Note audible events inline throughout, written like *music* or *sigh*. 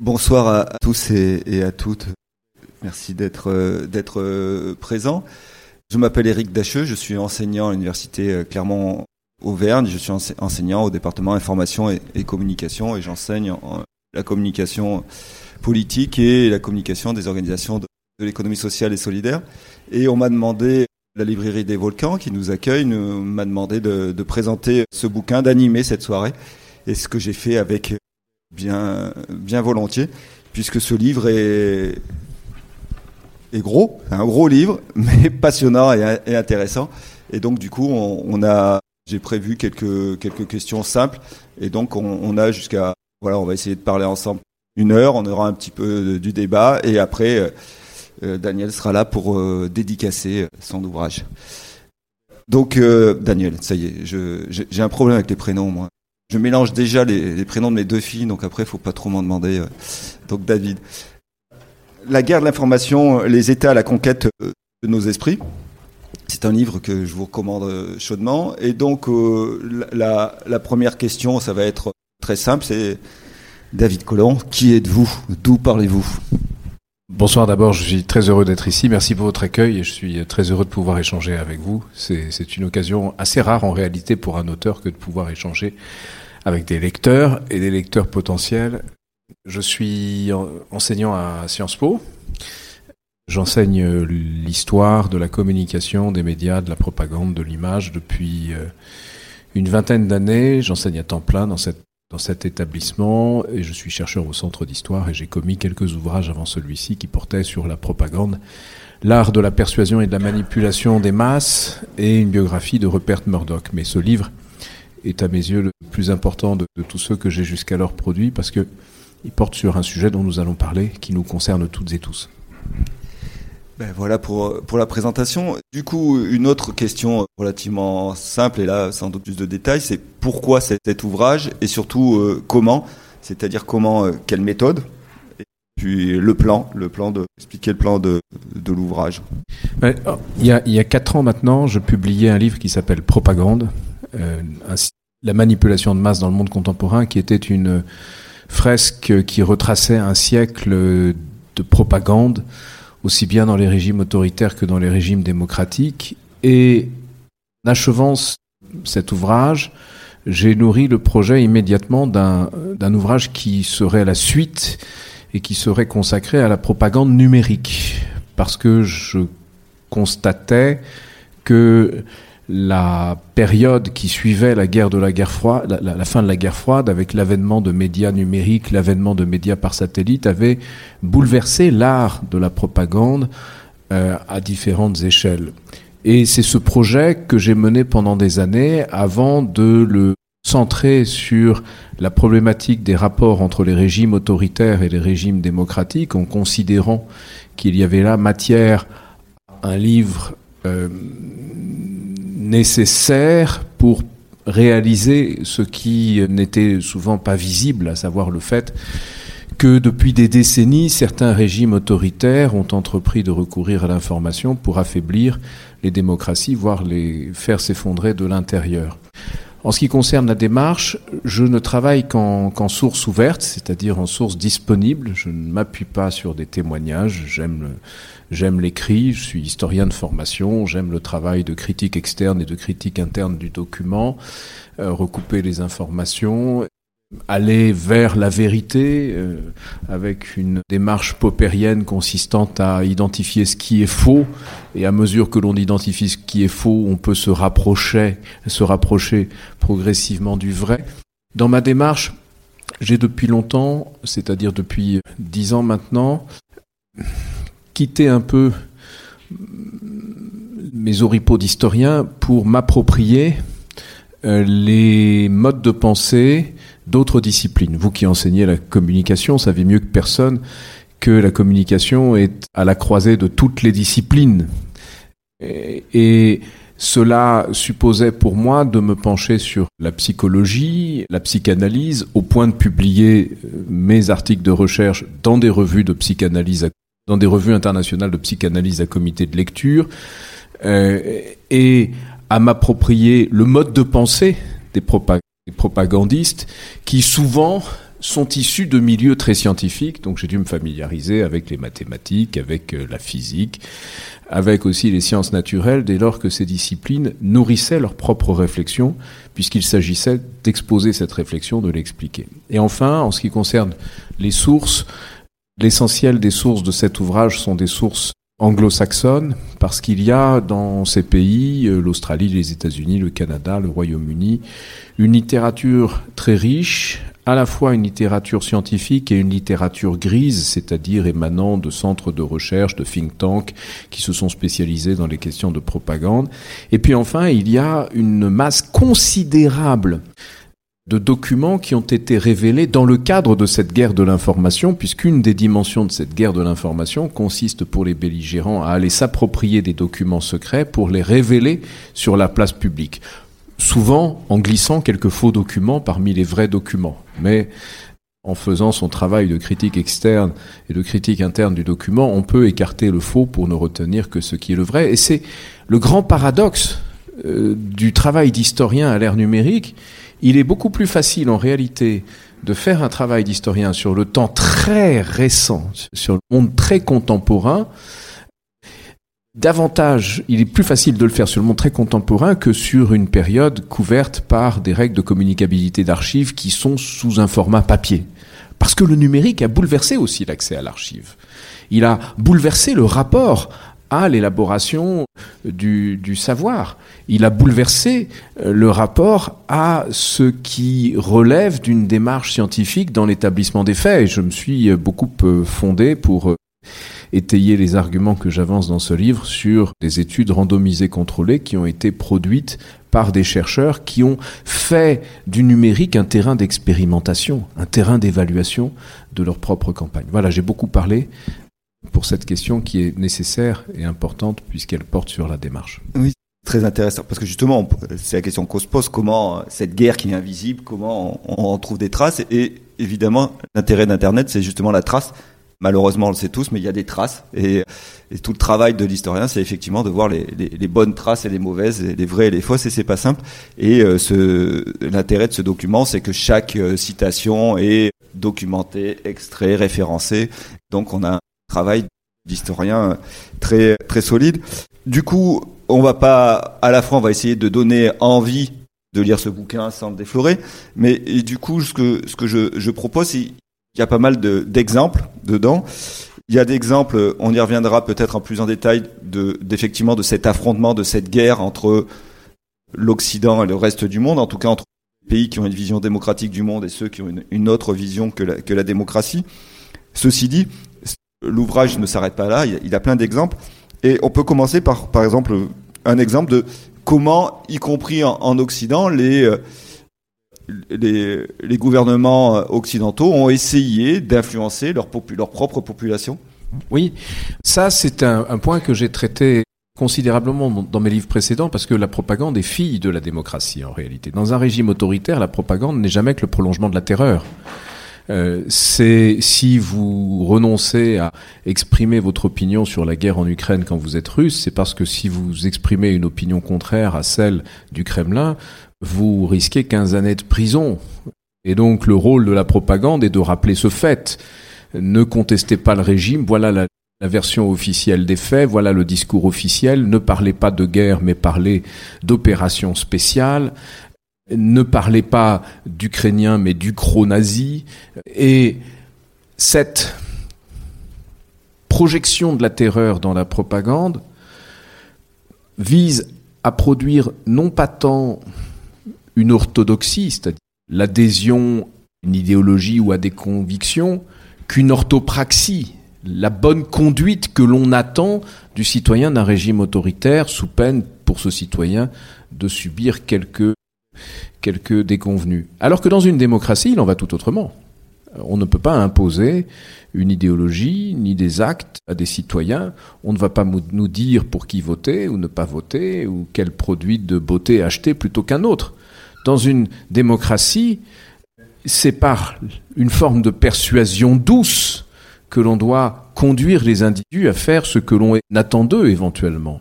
Bonsoir à tous et, à toutes. Merci d'être euh, euh, présent. Je m'appelle Éric Dacheux, je suis enseignant à l'université euh, Clermont-Auvergne. Je suis enseignant au département information et, communication et j'enseigne la communication politique et la communication des organisations de, l'économie sociale et solidaire. Et on m'a demandé, la librairie des Volcans qui nous accueille, m'a demandé de, de présenter ce bouquin, d'animer cette soirée. Et ce que j'ai fait avec bien, bien volontiers, puisque ce livre est, est gros, un gros livre, *laughs* mais passionnant et, intéressant. Et donc, du coup, on, a, j'ai prévu quelques, quelques questions simples. Et donc, on, a jusqu'à, voilà, on va essayer de parler ensemble une heure. On aura un petit peu du débat. Et après, euh, euh, Daniel sera là pour euh, dédicacer son ouvrage. Donc, Daniel, ça y est, j'ai un problème avec les prénoms, moi je mélange déjà les, prénoms de mes deux filles, donc après, faut pas trop m'en demander. Euh. Donc, David. La guerre de l'information, les États à la conquête euh, de nos esprits. C'est un livre que je vous recommande euh, chaudement. Et donc, la, la, première question, ça va être très simple, c'est David Collomb, qui êtes-vous? D'où parlez-vous? Bonsoir d'abord, je suis très heureux d'être ici. Merci pour votre accueil et je suis très heureux de pouvoir échanger avec vous. C'est une occasion assez rare en réalité pour un auteur que de pouvoir échanger avec des lecteurs et des lecteurs potentiels. Je suis enseignant à Sciences Po. J'enseigne l'histoire de la communication, des médias, de la propagande, de l'image depuis euh, une vingtaine d'années. J'enseigne à temps plein dans cette dans cet établissement et je suis chercheur au centre d'histoire et j'ai commis quelques ouvrages avant celui-ci qui portaient sur la propagande, l'art de la persuasion et de la manipulation des masses et une biographie de Rupert Murdoch. Mais ce livre est à mes yeux le plus important de, tous ceux que j'ai jusqu'alors produits parce que il porte sur un sujet dont nous allons parler qui nous concerne toutes et tous. Ben voilà pour, pour la présentation. Du coup, une autre question relativement simple, et là sans doute plus de détails, c'est pourquoi cet, ouvrage et surtout euh, comment, c'est-à-dire comment, euh, quelle méthode, et puis le plan, le plan de expliquer le plan de, de l'ouvrage. Ben, il, y a, il y a quatre ans maintenant, je publiais un livre qui s'appelle Propagande, euh, la manipulation de masse dans le monde contemporain, qui était une fresque qui retraçait un siècle de propagande aussi bien dans les régimes autoritaires que dans les régimes démocratiques. Et en achevant cet ouvrage, j'ai nourri le projet immédiatement d'un ouvrage qui serait la suite et qui serait consacré à la propagande numérique. Parce que je constatais que la période qui suivait la guerre de la guerre froide, la, fin de la guerre froide, avec l'avènement de médias numériques, l'avènement de médias par satellite, avait bouleversé l'art de la propagande euh, à différentes échelles. Et c'est ce projet que j'ai mené pendant des années avant de le centrer sur la problématique des rapports entre les régimes autoritaires et les régimes démocratiques, en considérant qu'il y avait là matière à un livre euh, nécessaire pour réaliser ce qui n'était souvent pas visible, à savoir le fait que depuis des décennies, certains régimes autoritaires ont entrepris de recourir à l'information pour affaiblir les démocraties, voire les faire s'effondrer de l'intérieur. En ce qui concerne la démarche, je ne travaille qu'en source ouverte, c'est-à-dire en source disponible. Je ne m'appuie pas sur des témoignages. J'aime J'aime l'écrit, je suis historien de formation, j'aime le travail de critique externe et de critique interne du document, euh, recouper les informations, aller vers la vérité euh, avec une démarche popérienne consistant à identifier ce qui est faux et à mesure que l'on identifie ce qui est faux, on peut se rapprocher, se rapprocher progressivement du vrai. Dans ma démarche, j'ai depuis longtemps, c'est-à-dire depuis dix ans maintenant, quitter un peu mes oripeaux d'historien pour m'approprier euh, les modes de pensée d'autres disciplines. Vous qui enseignez la communication savez mieux que personne que la communication est à la croisée de toutes les disciplines. Et, cela supposait pour moi de me pencher sur la psychologie, la psychanalyse, au point de publier euh, mes articles de recherche dans des revues de psychanalyse dans des revues internationales de psychanalyse à comité de lecture, euh, et à m'approprier le mode de pensée des, propagandistes qui souvent sont issus de milieux très scientifiques, donc j'ai dû me familiariser avec les mathématiques, avec euh, la physique, avec aussi les sciences naturelles, dès lors que ces disciplines nourrissaient leur propre réflexion, puisqu'il s'agissait d'exposer cette réflexion, de l'expliquer. Et enfin, en ce qui concerne les sources, l'essentiel des sources de cet ouvrage sont des sources anglo-saxonnes, parce qu'il y a dans ces pays, euh, l'Australie, les États-Unis, le Canada, le Royaume-Uni, une littérature très riche, à la fois une littérature scientifique et une littérature grise, c'est-à-dire émanant de centres de recherche, de think tanks qui se sont spécialisés dans les questions de propagande. Et puis enfin, il y a une masse considérable de documents qui ont été révélés dans le cadre de cette guerre de l'information, puisqu'une des dimensions de cette guerre de l'information consiste pour les belligérants à aller s'approprier des documents secrets pour les révéler sur la place publique souvent en glissant quelques faux documents parmi les vrais documents. Mais en faisant son travail de critique externe et de critique interne du document, on peut écarter le faux pour ne retenir que ce qui est le vrai. Et c'est le grand paradoxe euh, du travail d'historien à l'ère numérique. Il est beaucoup plus facile en réalité de faire un travail d'historien sur le temps très récent, sur le monde très contemporain, davantage, il est plus facile de le faire sur le monde très contemporain que sur une période couverte par des règles de communicabilité d'archives qui sont sous un format papier. Parce que le numérique a bouleversé aussi l'accès à l'archive. Il a bouleversé le rapport l'élaboration du, savoir. Il a bouleversé euh, le rapport à ce qui relève d'une démarche scientifique dans l'établissement des faits. Et je me suis beaucoup euh, fondé pour euh, étayer les arguments que j'avance dans ce livre sur des études randomisées contrôlées qui ont été produites par des chercheurs qui ont fait du numérique un terrain d'expérimentation, un terrain d'évaluation de leur propre campagne. Voilà, j'ai beaucoup parlé pour cette question qui est nécessaire et importante puisqu'elle porte sur la démarche. Oui, très intéressant parce que justement, c'est la question qu'on se pose comment cette guerre qui est invisible, comment on en trouve des traces et évidemment l'intérêt d'Internet, c'est justement la trace Malheureusement, on le sait tous, mais il y a des traces. Et, tout le travail de l'historien, c'est effectivement de voir les, bonnes traces et les mauvaises, les vraies et les fausses, et c'est pas simple. Et euh, l'intérêt de ce document, c'est que chaque euh, citation est documentée, extrait, référencée. Donc on a travail d'historien très très solide. Du coup, on va pas, à la fois, on va essayer de donner envie de lire ce bouquin sans le déflorer. Mais du coup, ce que, ce que je, je propose, il y a pas mal d'exemples dedans. Il y a des exemples, on y reviendra peut-être en plus en détail, de, d'effectivement de cet affrontement, de cette guerre entre l'Occident et le reste du monde, en tout cas entre les pays qui ont une vision démocratique du monde et ceux qui ont une, autre vision que que la démocratie. Ceci dit, l'ouvrage ne s'arrête pas là, il a, plein d'exemples. Et on peut commencer par, par exemple, un exemple de comment, y compris en, en Occident, les, euh, les, les, gouvernements occidentaux ont essayé d'influencer leur, leur, propre population Oui, ça c'est un, point que j'ai traité considérablement dans mes livres précédents parce que la propagande est fille de la démocratie en réalité. Dans un régime autoritaire, la propagande n'est jamais que le prolongement de la terreur. Euh, c'est si vous renoncez à exprimer votre opinion sur la guerre en Ukraine quand vous êtes russe, c'est parce que si vous exprimez une opinion contraire à celle du Kremlin, vous risquez 15 années de prison. Et donc le rôle de la propagande est de rappeler ce fait. Ne contestez pas le régime, voilà la, version officielle des faits, voilà le discours officiel, ne parlez pas de guerre mais parlez d'opérations spéciales, ne parlez pas d'Ukrainiens mais d'Ukro-nazis. Et cette projection de la terreur dans la propagande vise à produire non pas tant une orthodoxie, c'est-à-dire l'adhésion à une idéologie ou à des convictions, qu'une orthopraxie, la bonne conduite que l'on attend du citoyen d'un régime autoritaire sous peine pour ce citoyen de subir quelques, quelques déconvenus. Alors que dans une démocratie, il en va tout autrement. On ne peut pas imposer une idéologie ni des actes à des citoyens. On ne va pas nous dire pour qui voter ou ne pas voter ou quel produit de beauté acheter plutôt qu'un autre. Dans une démocratie, c'est par une forme de persuasion douce que l'on doit conduire les individus à faire ce que l'on attend d'eux éventuellement.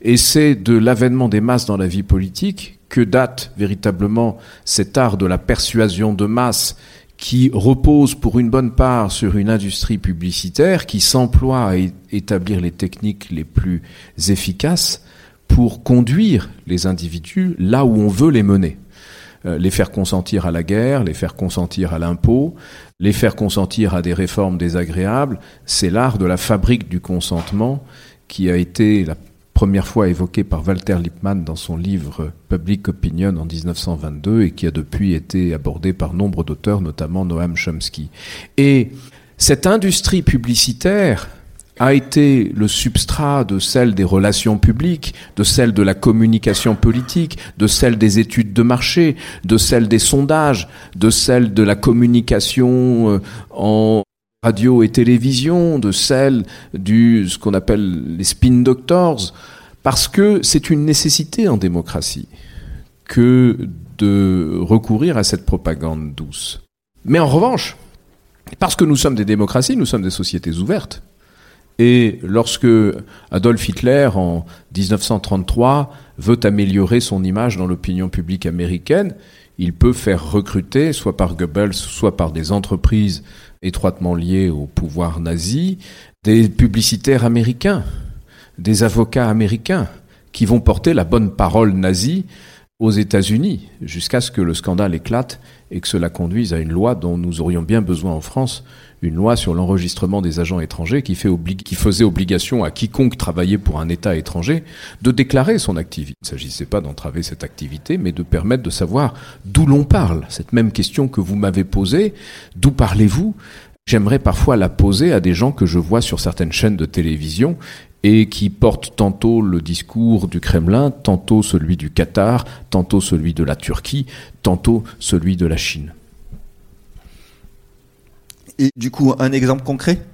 Et c'est de l'avènement des masses dans la vie politique que date véritablement cet art de la persuasion de masse qui repose pour une bonne part sur une industrie publicitaire qui s'emploie à établir les techniques les plus efficaces pour conduire les individus là où on veut les mener. Euh, les faire consentir à la guerre, les faire consentir à l'impôt, les faire consentir à des réformes désagréables, c'est l'art de la fabrique du consentement qui a été la première fois évoqué par Walter Lippmann dans son livre Public Opinion en 1922 et qui a depuis été abordé par nombre d'auteurs, notamment Noam Chomsky. Et cette industrie publicitaire a été le substrat de celle des relations publiques, de celle de la communication politique, de celle des études de marché, de celle des sondages, de celle de la communication euh, en radio et télévision, de celle du ce qu'on appelle les spin doctors, parce que c'est une nécessité en démocratie que de recourir à cette propagande douce. Mais en revanche, parce que nous sommes des démocraties, nous sommes des sociétés ouvertes. Et lorsque Adolf Hitler, en 1933, veut améliorer son image dans l'opinion publique américaine, il peut faire recruter, soit par Goebbels, soit par des entreprises étroitement liées au pouvoir nazi, des publicitaires américains, des avocats américains, qui vont porter la bonne parole nazie aux États-Unis, jusqu'à ce que le scandale éclate et que cela conduise à une loi dont nous aurions bien besoin en France, une loi sur l'enregistrement des agents étrangers qui, faisait obligation à quiconque travaillait pour un État étranger de déclarer son activité. Il ne s'agissait pas d'entraver cette activité, mais de permettre de savoir d'où l'on parle. Cette même question que vous m'avez posée, d'où parlez-vous? J'aimerais parfois la poser à des gens que je vois sur certaines chaînes de télévision et qui portent tantôt le discours du Kremlin, tantôt celui du Qatar, tantôt celui de la Turquie, tantôt celui de la Chine. Et du coup, un exemple concret?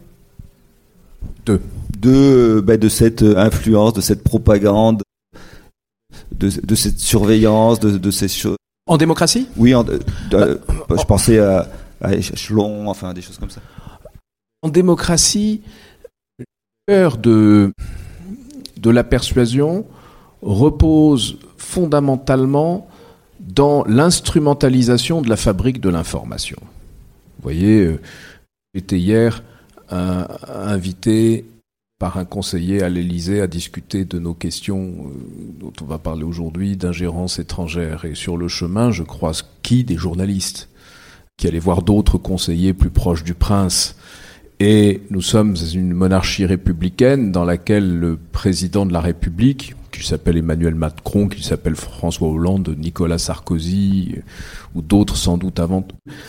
De de, bah, de cette influence, de cette propagande, de, de cette surveillance, de, de, ces choses. En démocratie? Oui, en, bah, je pensais à, à échelon, enfin des choses comme ça. En démocratie, cœur de, de la persuasion repose fondamentalement dans l'instrumentalisation de la fabrique de l'information. Vous voyez, euh, J'étais hier invité par un conseiller à l'Élysée à discuter de nos questions euh, dont on va parler aujourd'hui d'ingérence étrangère. Et sur le chemin, je croise qui? Des journalistes qui allaient voir d'autres conseillers plus proches du prince. Et nous sommes une monarchie républicaine dans laquelle le président de la République, qui s'appelle Emmanuel Macron, qui s'appelle François Hollande, Nicolas Sarkozy, ou d'autres sans doute avant,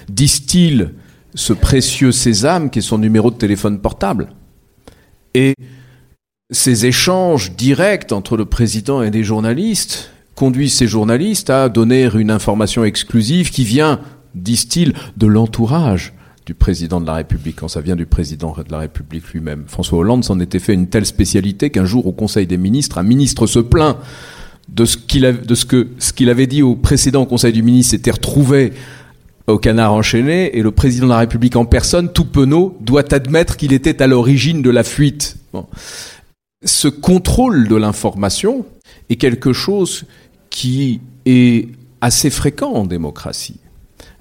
distille ce précieux sésame qui est son numéro de téléphone portable. Et ces échanges directs entre le président et des journalistes conduisent ces journalistes à donner une information exclusive qui vient, disent-ils, de l'entourage du président de la République, quand ça vient du président de la République lui-même. François Hollande s'en était fait une telle spécialité qu'un jour au Conseil des ministres, un ministre se plaint de ce qu'il ce que ce qu'il avait dit au précédent Conseil du ministre s'était retrouvé au canard enchaîné et le président de la République en personne, tout penaud, doit admettre qu'il était à l'origine de la fuite. Ce contrôle de l'information est quelque chose qui est assez fréquent en démocratie.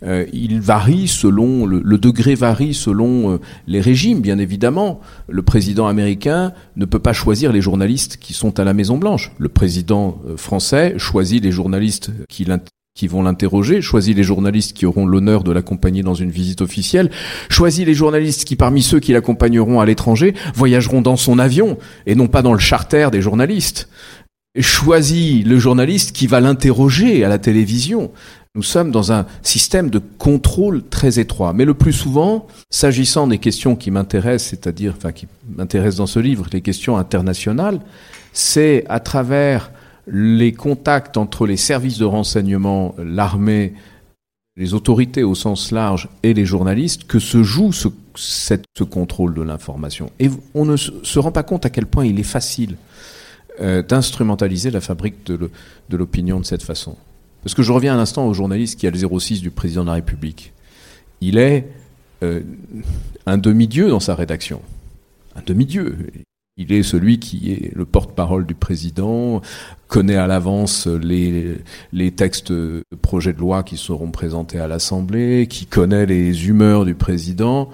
Euh, il varie selon le, degré varie selon euh, les régimes, bien évidemment. Le président américain ne peut pas choisir les journalistes qui sont à la Maison Blanche. Le président euh, français choisit les journalistes qui, qui vont l'interroger, choisit les journalistes qui auront l'honneur de l'accompagner dans une visite officielle, choisit les journalistes qui, parmi ceux qui l'accompagneront à l'étranger, voyageront dans son avion et non pas dans le charter des journalistes. Choisit le journaliste qui va l'interroger à la télévision. Nous sommes dans un système de contrôle très étroit. Mais le plus souvent, s'agissant des questions qui m'intéressent, c'est-à-dire, enfin, qui m'intéressent dans ce livre, les questions internationales, c'est à travers les contacts entre les services de renseignement, l'armée, les autorités au sens large et les journalistes que se joue ce, contrôle de l'information. Et on ne se rend pas compte à quel point il est facile euh, d'instrumentaliser la fabrique de l'opinion de cette façon. Parce que je reviens un instant au journaliste qui a le 06 du président de la République. Il est euh, un demi-dieu dans sa rédaction. Un demi-dieu. Il est celui qui est le porte-parole du président, connaît à l'avance les, textes de projets de loi qui seront présentés à l'Assemblée, qui connaît les humeurs du président,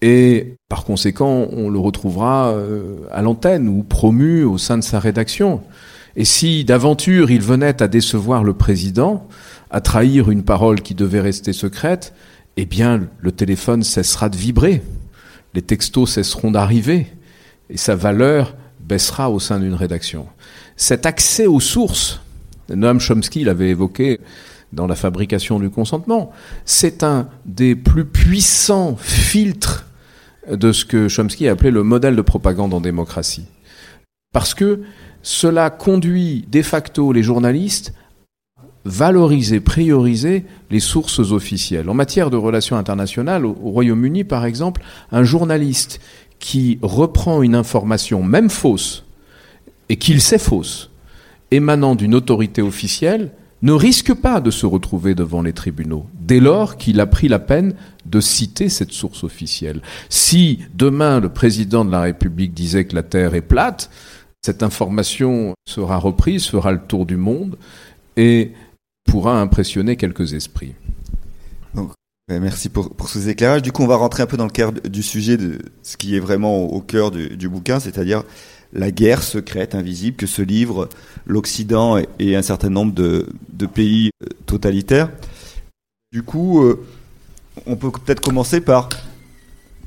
et par conséquent, on le retrouvera euh, à l'antenne ou promu au sein de sa rédaction. Et si d'aventure il venait à décevoir le président, à trahir une parole qui devait rester secrète, eh bien le téléphone cessera de vibrer, les textos cesseront d'arriver, et sa valeur baissera au sein d'une rédaction. Cet accès aux sources, Noam Chomsky l'avait évoqué dans la fabrication du consentement, c'est un des plus puissants filtres de ce que Chomsky a appelé le modèle de propagande en démocratie. Parce que cela conduit de facto les journalistes valoriser, prioriser les sources officielles. En matière de relations internationales, au Royaume-Uni par exemple, un journaliste qui reprend une information, même fausse, et qu'il sait fausse, émanant d'une autorité officielle, ne risque pas de se retrouver devant les tribunaux, dès lors qu'il a pris la peine de citer cette source officielle. Si demain le président de la République disait que la Terre est plate, cette information sera reprise, fera le tour du monde et pourra impressionner quelques esprits. Merci pour, ces éclairages. Du coup, on va rentrer un peu dans le cœur du sujet de ce qui est vraiment au cœur du, bouquin, c'est-à-dire la guerre secrète, invisible, que se livrent l'Occident et, un certain nombre de, de pays euh, totalitaires. Du coup, euh, on peut peut-être commencer par,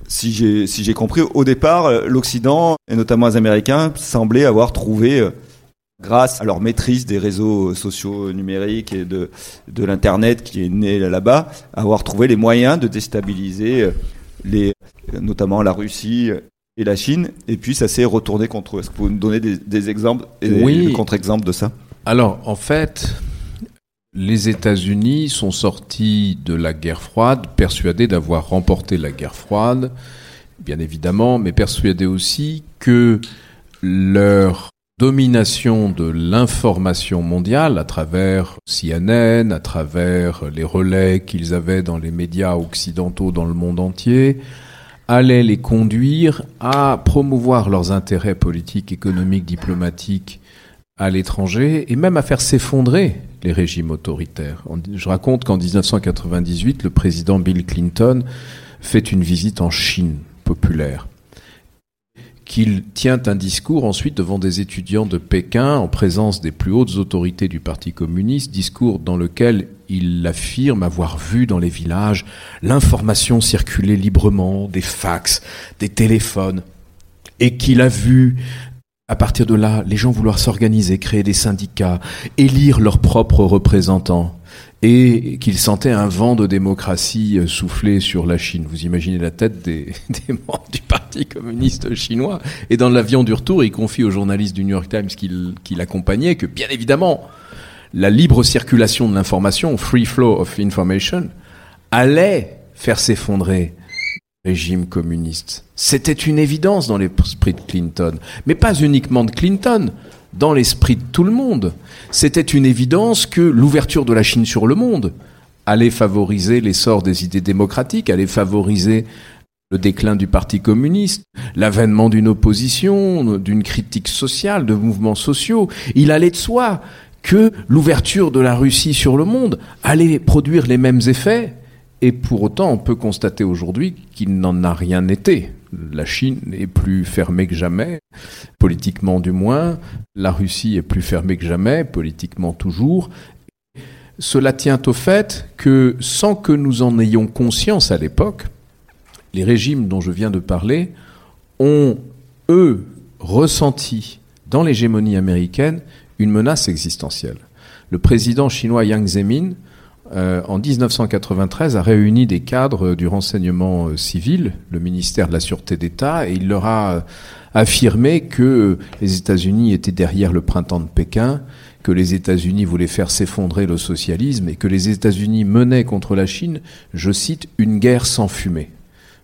si j'ai si compris, au départ, euh, l'Occident, et notamment les Américains, semblaient avoir trouvé grâce à leur maîtrise des réseaux sociaux numériques et de, de l'Internet qui est né là-bas, avoir trouvé les moyens de déstabiliser les, notamment la Russie et la Chine, et puis ça s'est retourné contre eux. Est-ce que vous pouvez nous donner des, exemples et des contre-exemples de ça? Alors, en fait, les États-Unis sont sortis de la guerre froide, persuadés d'avoir remporté la guerre froide, bien évidemment, mais persuadés aussi que leur domination de l'information mondiale à travers CNN, à travers les relais qu'ils avaient dans les médias occidentaux dans le monde entier, allait les conduire à promouvoir leurs intérêts politiques, économiques, diplomatiques à l'étranger et même à faire s'effondrer les régimes autoritaires. Je raconte qu'en 1998, le président Bill Clinton fait une visite en Chine populaire qu'il tient un discours ensuite devant des étudiants de Pékin en présence des plus hautes autorités du Parti communiste, discours dans lequel il affirme avoir vu dans les villages l'information circuler librement, des fax, des téléphones, et qu'il a vu à partir de là les gens vouloir s'organiser, créer des syndicats, élire leurs propres représentants et qu'il sentait un vent de démocratie euh, souffler sur la Chine. Vous imaginez la tête des, *laughs* membres du Parti communiste chinois. Et dans l'avion du retour, il confie au journaliste du New York Times qui l'accompagnait que, bien évidemment, la libre circulation de l'information, free flow of information, allait faire s'effondrer régime communiste. C'était une évidence dans l'esprit de Clinton. Mais pas uniquement de Clinton dans l'esprit de tout le monde. C'était une évidence que l'ouverture de la Chine sur le monde allait favoriser l'essor des idées démocratiques, allait favoriser le déclin du Parti communiste, l'avènement d'une opposition, d'une critique sociale, de mouvements sociaux. Il allait de soi que l'ouverture de la Russie sur le monde allait produire les mêmes effets. Et pour autant, on peut constater aujourd'hui qu'il n'en a rien été la Chine est plus fermée que jamais, politiquement du moins. La Russie est plus fermée que jamais, politiquement toujours. Cela tient au fait que, sans que nous en ayons conscience à l'époque, les régimes dont je viens de parler ont, eux, ressenti dans l'hégémonie américaine une menace existentielle. Le président chinois Yang Zemin euh, en 1993, a réuni des cadres du renseignement euh, civil, le ministère de la Sûreté d'État, et il leur a euh, affirmé que les États-Unis étaient derrière le printemps de Pékin, que les États-Unis voulaient faire s'effondrer le socialisme et que les États-Unis menaient contre la Chine, je cite, une guerre sans fumée.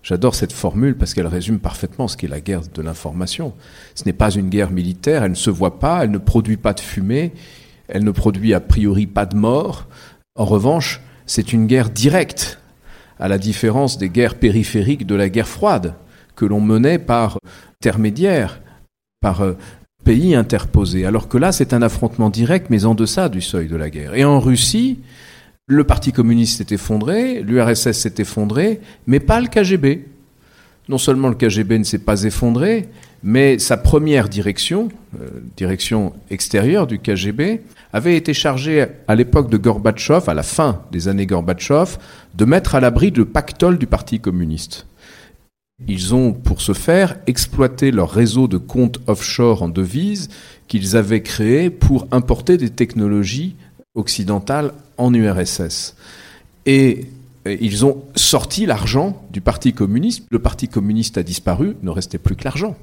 J'adore cette formule parce qu'elle résume parfaitement ce qu'est la guerre de l'information. Ce n'est pas une guerre militaire, elle ne se voit pas, elle ne produit pas de fumée, elle ne produit a priori pas de mort, en revanche, c'est une guerre directe, à la différence des guerres périphériques de la guerre froide, que l'on menait par intermédiaire par euh, pays interposés. Alors que là, c'est un affrontement direct, mais en deçà du seuil de la guerre. Et en Russie, le Parti communiste s'est effondré, l'URSS s'est effondré, mais pas le KGB. Non seulement le KGB ne s'est pas effondré, mais sa première direction, euh, direction extérieure du KGB, avait été chargée à l'époque de Gorbatchev, à la fin des années Gorbatchev, de mettre à l'abri le pactole du Parti communiste. Ils ont, pour ce faire, exploité leur réseau de comptes offshore en devises qu'ils avaient créé pour importer des technologies occidentales en URSS. Et ils ont sorti l'argent du Parti communiste. Le Parti communiste a disparu, ne restait plus que l'argent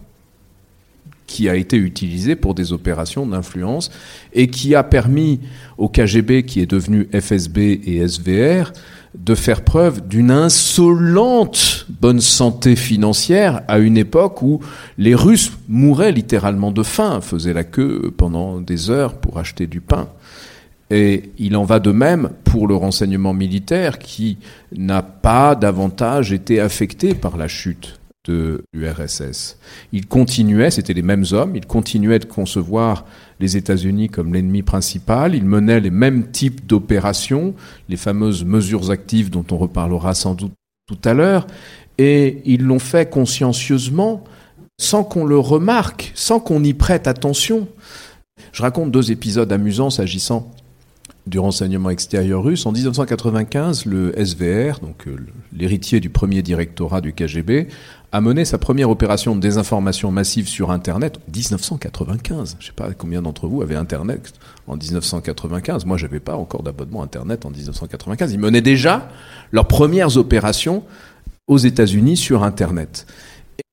qui a été utilisé pour des opérations d'influence et qui a permis au KGB, qui est devenu FSB et SVR, de faire preuve d'une insolente bonne santé financière à une époque où les Russes mouraient littéralement de faim, faisaient la queue pendant des heures pour acheter du pain. Et il en va de même pour le renseignement militaire qui n'a pas davantage été affecté par la chute de l'URSS. Il continuait, c'était les mêmes hommes, il continuait de concevoir les États-Unis comme l'ennemi principal, il menait les mêmes types d'opérations, les fameuses mesures actives dont on reparlera sans doute tout à l'heure, et ils l'ont fait consciencieusement, sans qu'on le remarque, sans qu'on y prête attention. Je raconte deux épisodes amusants s'agissant du renseignement extérieur russe. En 1995, le SVR, donc euh, l'héritier du premier directorat du KGB, a mené sa première opération de désinformation massive sur Internet en 1995. Je ne sais pas combien d'entre vous avaient Internet en 1995. Moi, je n'avais pas encore d'abonnement Internet en 1995. Ils menaient déjà leurs premières opérations aux États-Unis sur Internet.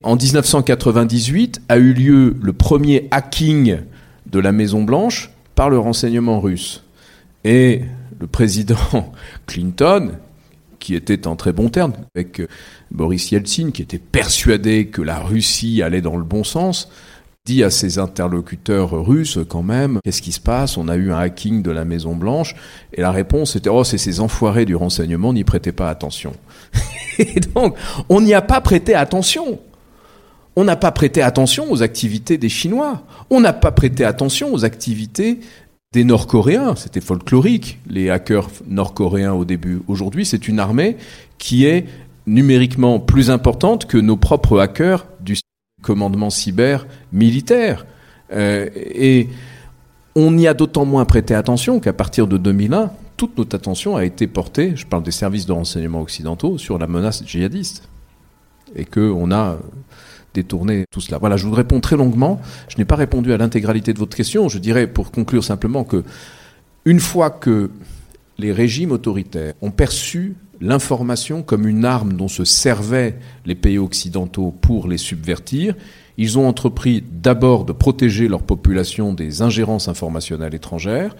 En 1998 a eu lieu le premier hacking de la Maison Blanche par le renseignement russe. Et le président *laughs* Clinton, qui était en très bon terme avec euh, Boris Yeltsin, qui était persuadé que la Russie allait dans le bon sens, dit à ses interlocuteurs russes quand même, qu'est-ce qui se passe? On a eu un hacking de la Maison Blanche, et la réponse était, oh, c'est ces enfoirés du renseignement, n'y prêtez pas attention. *laughs* et donc, on n'y a pas prêté attention. On n'a pas prêté attention aux activités des Chinois. On n'a pas prêté attention aux activités des Nord-Coréens. C'était folklorique, les hackers nord-coréens au début. Aujourd'hui, c'est une armée qui est numériquement plus importante que nos propres hackers du commandement cyber militaire. Euh, et on y a d'autant moins prêté attention qu'à partir de 2001, toute notre attention a été portée, je parle des services de renseignement occidentaux, sur la menace djihadiste. Et qu'on a détourner tout cela. Voilà, je vous réponds très longuement. Je n'ai pas répondu à l'intégralité de votre question. Je dirais, pour conclure simplement, que une fois que les régimes autoritaires ont perçu l'information comme une arme dont se servaient les pays occidentaux pour les subvertir, ils ont entrepris d'abord de protéger leur population des ingérences informationnelles étrangères,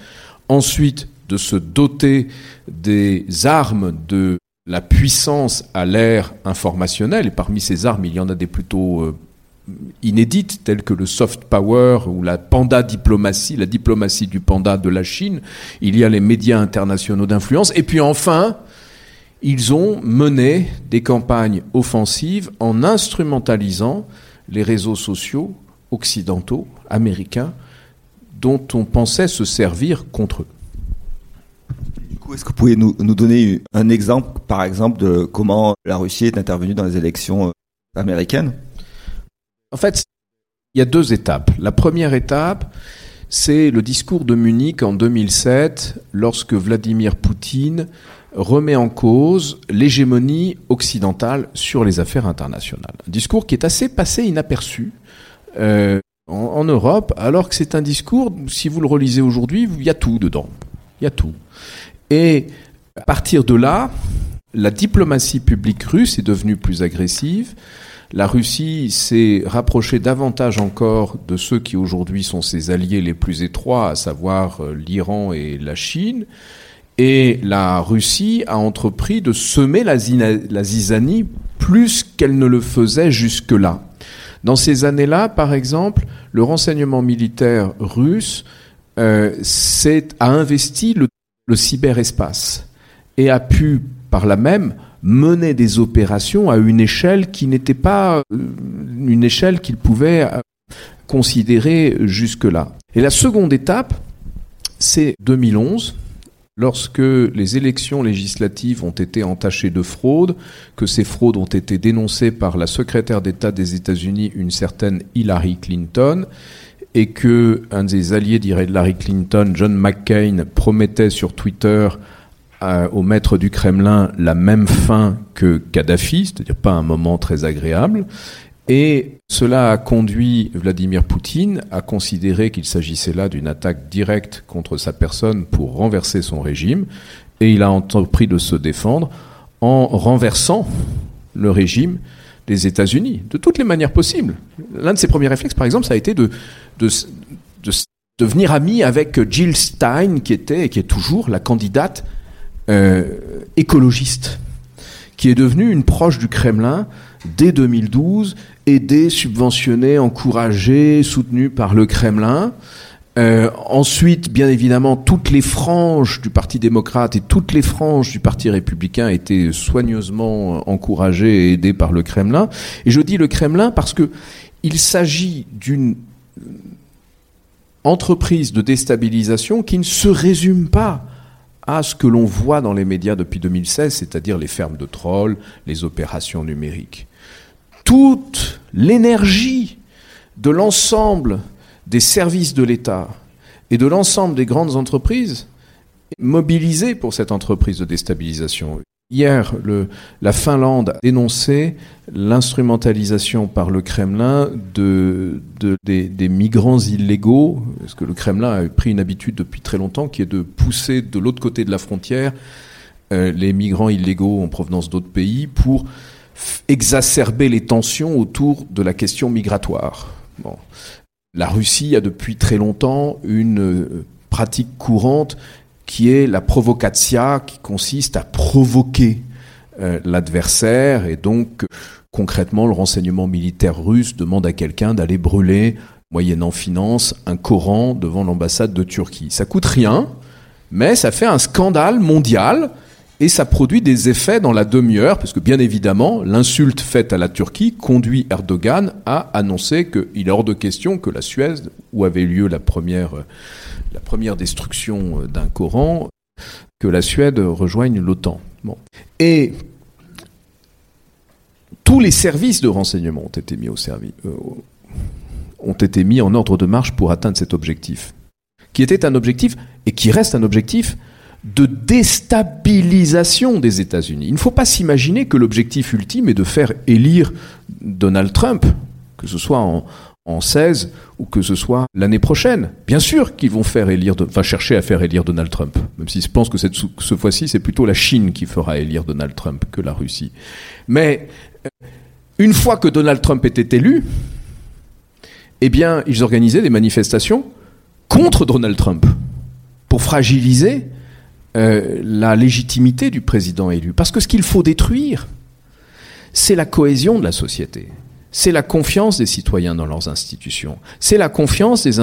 ensuite de se doter des armes de la puissance à l'ère informationnelle, et parmi ces armes, il y en a des plutôt euh, inédites, telles que le soft power ou la panda diplomatie, la diplomatie du panda de la Chine. Il y a les médias internationaux d'influence. Et puis enfin, ils ont mené des campagnes offensives en instrumentalisant les réseaux sociaux occidentaux, américains, dont on pensait se servir contre eux est-ce que vous pouvez nous, donner un exemple, par exemple, de comment la Russie est intervenue dans les élections euh, américaines? En fait, il y a deux étapes. La première étape, c'est le discours de Munich en 2007, lorsque Vladimir Poutine remet en cause l'hégémonie occidentale sur les affaires internationales. Un discours qui est assez passé inaperçu euh, en, en, Europe, alors que c'est un discours, si vous le relisez aujourd'hui, il y a tout dedans. Il y a tout. Et à partir de là, la diplomatie publique russe est devenue plus agressive. La Russie s'est rapprochée davantage encore de ceux qui aujourd'hui sont ses alliés les plus étroits, à savoir euh, l'Iran et la Chine. Et la Russie a entrepris de semer la, zizanie plus qu'elle ne le faisait jusque-là. Dans ces années-là, par exemple, le renseignement militaire russe euh, a investi le le cyberespace et a pu, par là même, mener des opérations à une échelle qui n'était pas euh, une échelle qu'il pouvait euh, considéré jusque-là. Et la seconde étape, c'est 2011, lorsque les élections législatives ont été entachées de fraude, que ces fraudes ont été dénoncées par la secrétaire d'État des États-Unis, une certaine Hillary Clinton, et que un des alliés d'Hillary Clinton, John McCain, promettait sur Twitter au maître du Kremlin la même fin que Kadhafi, c'est-à-dire pas un moment très agréable. Et cela a conduit Vladimir Poutine à considérer qu'il s'agissait là d'une attaque directe contre sa personne pour renverser son régime, et il a entrepris de se défendre en renversant le régime des États-Unis, de toutes les manières possibles. L'un de ses premiers réflexes, par exemple, ça a été de, de, de devenir ami avec Jill Stein, qui était et qui est toujours la candidate euh, écologiste, qui est devenue une proche du Kremlin dès 2012, aidée, subventionnée, encouragée, soutenue par le Kremlin. Euh, ensuite, bien évidemment, toutes les franges du Parti démocrate et toutes les franges du Parti républicain étaient soigneusement encouragées et aidées par le Kremlin. Et je dis le Kremlin parce que il s'agit d'une entreprise de déstabilisation qui ne se résume pas à ce que l'on voit dans les médias depuis 2016, c'est-à-dire les fermes de trolls, les opérations numériques. Toute l'énergie de l'ensemble des services de l'État et de l'ensemble des grandes entreprises est mobilisée pour cette entreprise de déstabilisation. Hier, la Finlande a dénoncé l'instrumentalisation par le Kremlin de, de des, des, migrants illégaux, parce que le Kremlin a pris une habitude depuis très longtemps qui est de pousser de l'autre côté de la frontière euh, les migrants illégaux en provenance d'autres pays pour exacerber les tensions autour de la question migratoire. Bon. La Russie a depuis très longtemps une euh, pratique courante qui est la provocatio, qui consiste à provoquer euh, l'adversaire, et donc concrètement, le renseignement militaire russe demande à quelqu'un d'aller brûler, moyennant finance, un Coran devant l'ambassade de Turquie. Ça coûte rien, mais ça fait un scandale mondial et ça produit des effets dans la demi-heure, parce que bien évidemment, l'insulte faite à la Turquie conduit Erdogan à annoncer qu'il est hors de question que la Suède, où avait lieu la première destruction d'un Coran, que la Suède rejoigne l'OTAN. Et tous les services de renseignement ont été mis au service, euh, ont été mis en ordre de marche pour atteindre cet objectif, qui était un objectif et qui reste un objectif de déstabilisation des États-Unis. Il ne faut pas s'imaginer que l'objectif ultime est de faire élire Donald Trump, que ce soit en, en 16 ou que ce soit l'année prochaine. Bien sûr qu'ils vont faire élire, chercher à faire élire Donald Trump, même si je pense que cette, ce fois-ci c'est plutôt la Chine qui fera élire Donald Trump que la Russie. Mais euh, une fois que Donald Trump était élu, eh bien ils organisaient des manifestations contre Donald Trump pour fragiliser euh, la légitimité du président élu. Parce que ce qu'il faut détruire, c'est la cohésion de la société. C'est la confiance des citoyens dans leurs institutions, c'est la confiance des,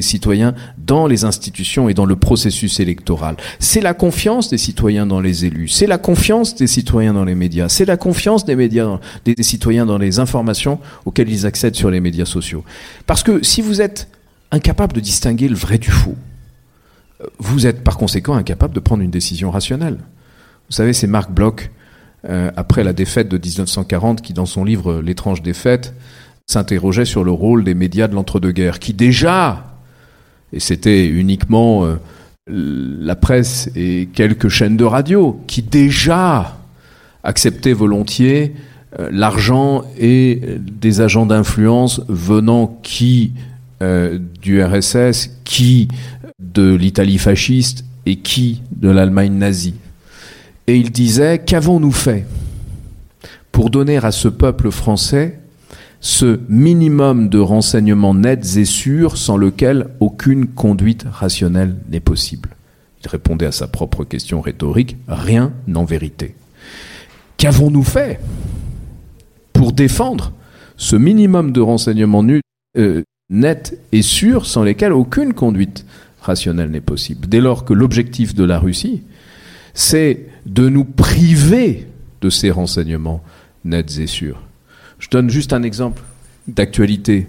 citoyens dans les institutions et dans le processus électoral, c'est la confiance des citoyens dans les élus, c'est la confiance des citoyens dans les médias, c'est la confiance des médias, des, citoyens dans les informations auxquelles ils accèdent sur les médias sociaux. Parce que si vous êtes incapable de distinguer le vrai du faux, vous êtes par conséquent incapable de prendre une décision rationnelle. Vous savez, c'est Marc Bloch euh, après la défaite de 1940, qui dans son livre L'étrange défaite s'interrogeait sur le rôle des médias de l'entre-deux-guerres, qui déjà, et c'était uniquement euh, la presse et quelques chaînes de radio, qui déjà acceptaient volontiers euh, l'argent et des agents d'influence venant qui du RSS, qui de l'Italie fasciste et qui de l'Allemagne nazie. Et il disait, qu'avons-nous fait pour donner à ce peuple français ce minimum de renseignements nets et sûrs sans lequel aucune conduite rationnelle n'est possible? Il répondait à sa propre question rhétorique, rien en vérité. Qu'avons-nous fait pour défendre ce minimum de renseignements euh, nets et sûrs sans lesquels aucune conduite rationnelle n'est possible Dès lors que l'objectif de la Russie, c'est de nous priver de ces renseignements nets et sûrs. Je donne juste un exemple d'actualité.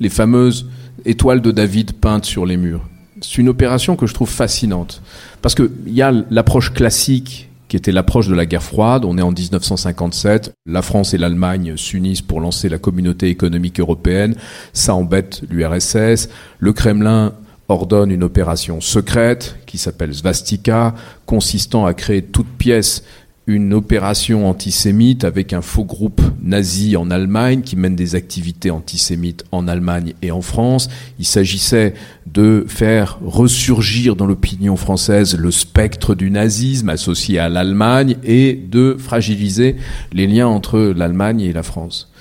les fameuses étoiles de David peintes sur les murs. C'est une opération que je trouve fascinante. Parce qu'il y a l'approche classique qui était l'approche de la guerre froide. On est en 1957, la France et l'Allemagne s'unissent pour lancer la communauté économique européenne. Ça embête l'URSS. Le Kremlin ordonne une opération secrète qui s'appelle Svastika, consistant à créer toute pièce une opération antisémite avec un faux groupe nazi en Allemagne qui mène des activités antisémites en Allemagne et en France. Il s'agissait de faire ressurgir dans l'opinion française le spectre du nazisme associé à l'Allemagne et de fragiliser les liens entre l'Allemagne et la France.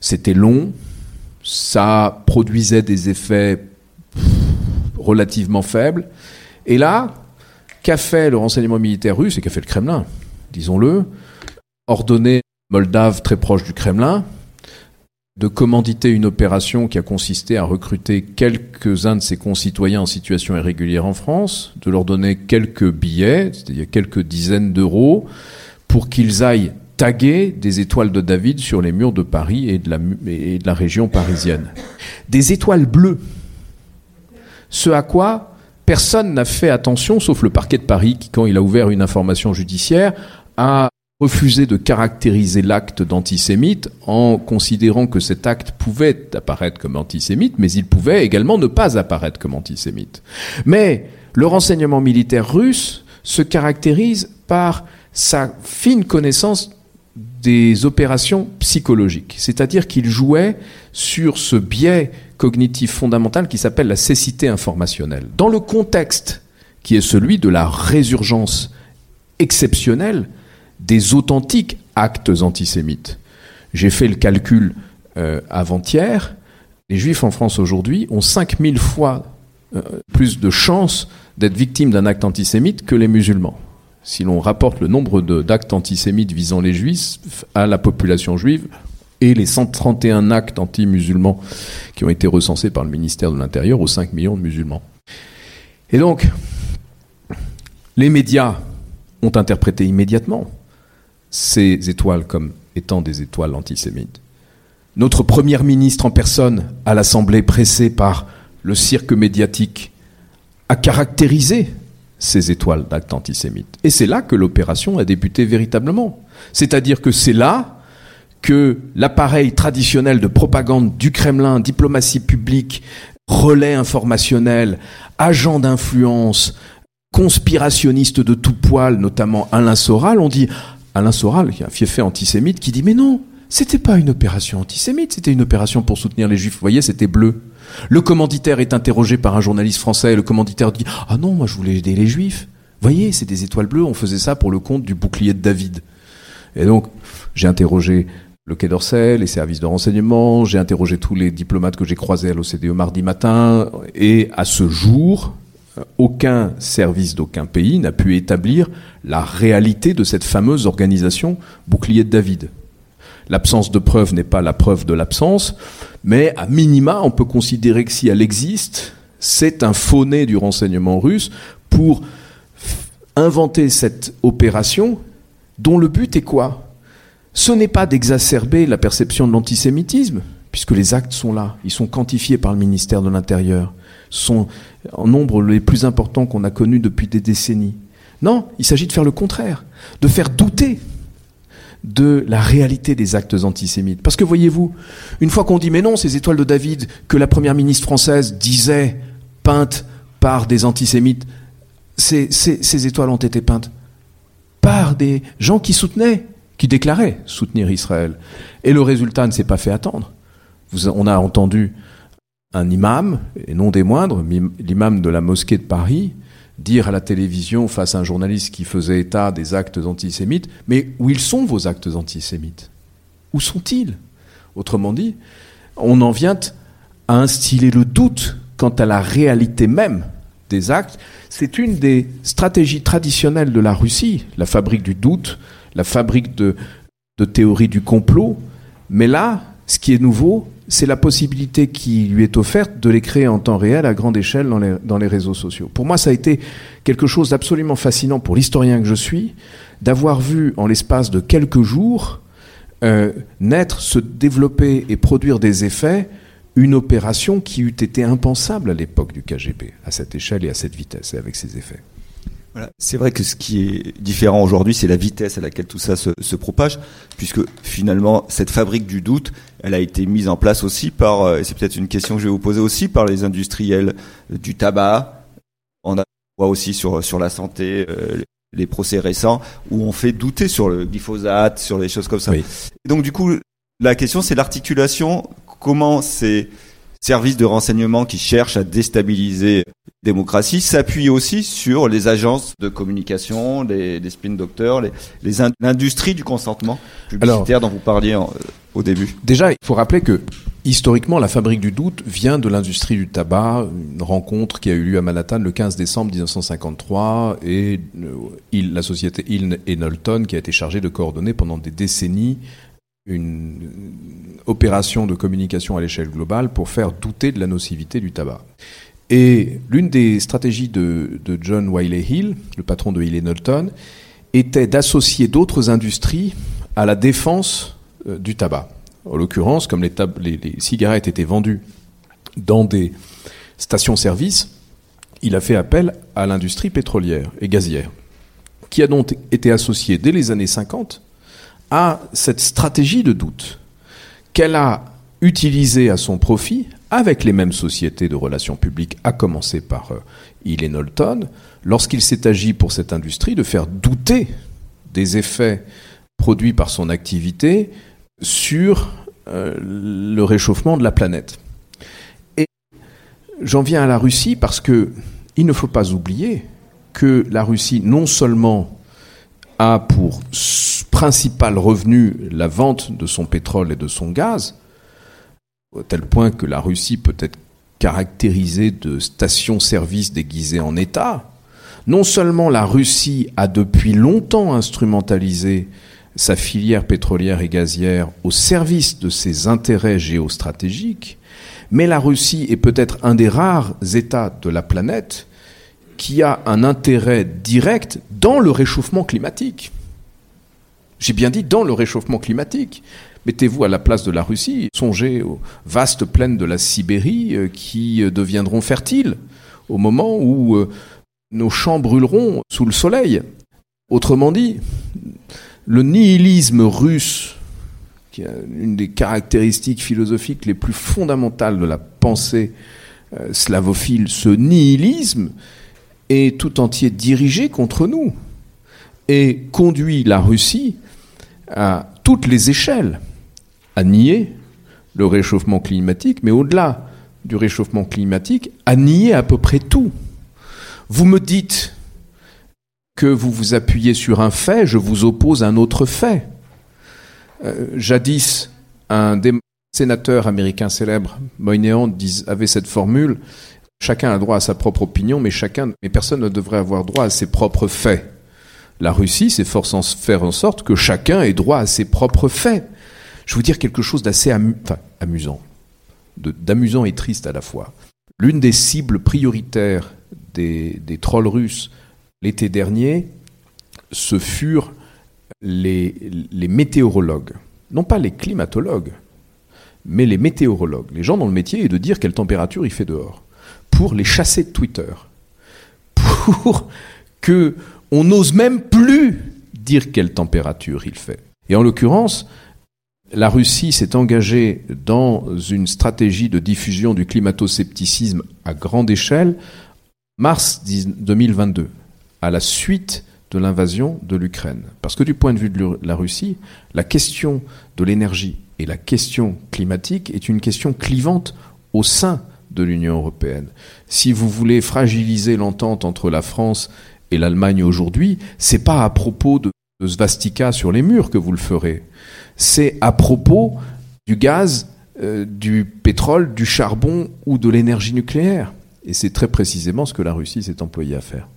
C'était long, ça produisait des effets relativement faibles. Et là, qu'a fait le renseignement militaire russe et qu'a fait le Kremlin? Disons-le, ordonné Moldave très proche du Kremlin de commanditer une opération qui a consisté à recruter quelques-uns de ses concitoyens en situation irrégulière en France, de leur donner quelques billets, c'est-à-dire quelques dizaines d'euros, pour qu'ils aillent taguer des étoiles de David sur les murs de Paris et de la, et de la région parisienne. Des étoiles bleues. Ce à quoi personne n'a fait attention, sauf le parquet de Paris, qui, quand il a ouvert une information judiciaire, a refusé de caractériser l'acte d'antisémite en considérant que cet acte pouvait apparaître comme antisémite, mais il pouvait également ne pas apparaître comme antisémite. Mais le renseignement militaire russe se caractérise par sa fine connaissance des opérations psychologiques, c'est-à-dire qu'il jouait sur ce biais cognitif fondamental qui s'appelle la cécité informationnelle. Dans le contexte qui est celui de la résurgence exceptionnelle des authentiques actes antisémites. J'ai fait le calcul euh, avant-hier. Les juifs en France aujourd'hui ont 5000 fois euh, plus de chances d'être victimes d'un acte antisémite que les musulmans. Si l'on rapporte le nombre d'actes antisémites visant les juifs à la population juive et les 131 actes anti-musulmans qui ont été recensés par le ministère de l'Intérieur aux 5 millions de musulmans. Et donc, les médias ont interprété immédiatement ces étoiles comme étant des étoiles antisémites. Notre première ministre en personne à l'Assemblée, pressée par le cirque médiatique, a caractérisé ces étoiles d'actes antisémites. Et c'est là que l'opération a débuté véritablement. C'est-à-dire que c'est là que l'appareil traditionnel de propagande du Kremlin, diplomatie publique, relais informationnel, agent d'influence, conspirationniste de tout poil, notamment Alain Soral, ont dit Alain Soral, qui est un fiefé antisémite, qui dit mais non, c'était pas une opération antisémite, c'était une opération pour soutenir les juifs. Vous voyez, c'était bleu. Le commanditaire est interrogé par un journaliste français et le commanditaire dit ah non, moi je voulais aider les juifs. Vous voyez, c'est des étoiles bleues, on faisait ça pour le compte du bouclier de David. Et donc, j'ai interrogé le Quai d'Orsay, les services de renseignement, j'ai interrogé tous les diplomates que j'ai croisés à l'OCDE mardi matin, et à ce jour, aucun service d'aucun pays n'a pu établir la réalité de cette fameuse organisation bouclier de David. L'absence de preuve n'est pas la preuve de l'absence, mais à minima, on peut considérer que si elle existe, c'est un faux-nez du renseignement russe pour inventer cette opération dont le but est quoi? Ce n'est pas d'exacerber la perception de l'antisémitisme, puisque les actes sont là, ils sont quantifiés par le ministère de l'Intérieur sont en nombre les plus importants qu'on a connus depuis des décennies. Non, il s'agit de faire le contraire, de faire douter de la réalité des actes antisémites. Parce que voyez-vous, une fois qu'on dit mais non, ces étoiles de David que la première ministre française disait peintes par des antisémites, ces, ces étoiles ont été peintes par des gens qui soutenaient, qui déclaraient soutenir Israël. Et le résultat ne s'est pas fait attendre. On a entendu un imam, et non des moindres, l'imam de la mosquée de Paris, dire à la télévision face à un journaliste qui faisait état des actes antisémites, mais où ils sont vos actes antisémites Où sont-ils? Autrement dit, on en vient à instiller le doute quant à la réalité même des actes. C'est une des stratégies traditionnelles de la Russie, la fabrique du doute, la fabrique de, de théories du complot. Mais là, ce qui est nouveau, c'est la possibilité qui lui est offerte de les créer en temps réel à grande échelle dans les, réseaux sociaux. Pour moi, ça a été quelque chose d'absolument fascinant pour l'historien que je suis, d'avoir vu en l'espace de quelques jours euh, naître, se développer et produire des effets une opération qui eût été impensable à l'époque du KGB, à cette échelle et à cette vitesse et avec ces effets. C'est vrai que ce qui est différent aujourd'hui, c'est la vitesse à laquelle tout ça se, se, propage, puisque finalement, cette fabrique du doute, elle a été mise en place aussi par, euh, et c'est peut-être une question que je vais vous poser aussi, par les industriels du tabac. On a voit aussi sur, sur la santé, euh, les procès récents, où on fait douter sur le glyphosate, sur les choses comme ça. donc du coup, la question, c'est l'articulation, comment ces services de renseignement qui cherchent à déstabiliser la démocratie s'appuient aussi sur les agences de communication, les, les spin doctors, les, l'industrie du consentement publicitaire dont vous parliez euh, au début. Déjà, il faut rappeler que Historiquement, la fabrique du doute vient de l'industrie du tabac, une rencontre qui a eu lieu à Manhattan le 15 décembre 1953 et euh, la société Hill et Knowlton qui a été chargée de coordonner pendant des décennies une opération de communication à l'échelle globale pour faire douter de la nocivité du tabac. Et l'une des stratégies de, John Wiley Hill, le patron de Hill et était d'associer d'autres industries à la défense euh, du tabac. En l'occurrence, comme les, les, cigarettes étaient vendues dans des stations-service, il a fait appel à l'industrie pétrolière et gazière, qui a donc été associée dès les années 50 à cette stratégie de doute qu'elle a utilisée à son profit avec les mêmes sociétés de relations publiques, à commencer par euh, Hill et Knowlton, lorsqu'il s'est agi pour cette industrie de faire douter des effets produits par son activité sur euh, le réchauffement de la planète. Et j'en viens à la Russie parce que il ne faut pas oublier que la Russie non seulement a pour principal revenu la vente de son pétrole et de son gaz, au tel point que la Russie peut être caractérisée de station-service déguisée en État, non seulement la Russie a depuis longtemps instrumentalisé sa filière pétrolière et gazière au service de ses intérêts géostratégiques, mais la Russie est peut-être un des rares États de la planète qui a un intérêt direct dans le réchauffement climatique. J'ai bien dit dans le réchauffement climatique. Mettez-vous à la place de la Russie, songez aux vastes plaines de la Sibérie euh, qui euh, deviendront fertiles au moment où euh, nos champs brûleront sous le soleil. Autrement dit, le nihilisme russe, qui est une des caractéristiques philosophiques les plus fondamentales de la pensée slavophile, ce nihilisme est tout entier dirigé contre nous et conduit la Russie à toutes les échelles à nier le réchauffement climatique, mais au-delà du réchauffement climatique, à nier à peu près tout. Vous me dites que vous vous appuyez sur un fait, je vous oppose un autre fait. Euh, jadis, un des sénateurs américains célèbres, Moynihan, avait cette formule chacun a droit à sa propre opinion, mais chacun, mais personne ne devrait avoir droit à ses propres faits. La Russie s'efforce de faire en sorte que chacun ait droit à ses propres faits. Je vais vous dire quelque chose d'assez amusant, d'amusant et triste à la fois. L'une des cibles prioritaires des, des trolls russes L'été dernier, ce furent les, météorologues, non pas les climatologues, mais les météorologues, les gens dont le métier est de dire quelle température il fait dehors, pour les chasser de Twitter, pour que on n'ose même plus dire quelle température il fait. Et en l'occurrence, la Russie s'est engagée dans une stratégie de diffusion du climato-scepticisme à grande échelle mars 2022 à la suite de l'invasion de l'Ukraine. Parce que du point de vue de la Russie, la question de l'énergie et la question climatique est une question clivante au sein de l'Union européenne. Si vous voulez fragiliser l'entente entre la France et l'Allemagne aujourd'hui, c'est pas à propos de, svastika sur les murs que vous le ferez. C'est à propos du gaz, euh, du pétrole, du charbon ou de l'énergie nucléaire. Et c'est très précisément ce que la Russie s'est employée à faire.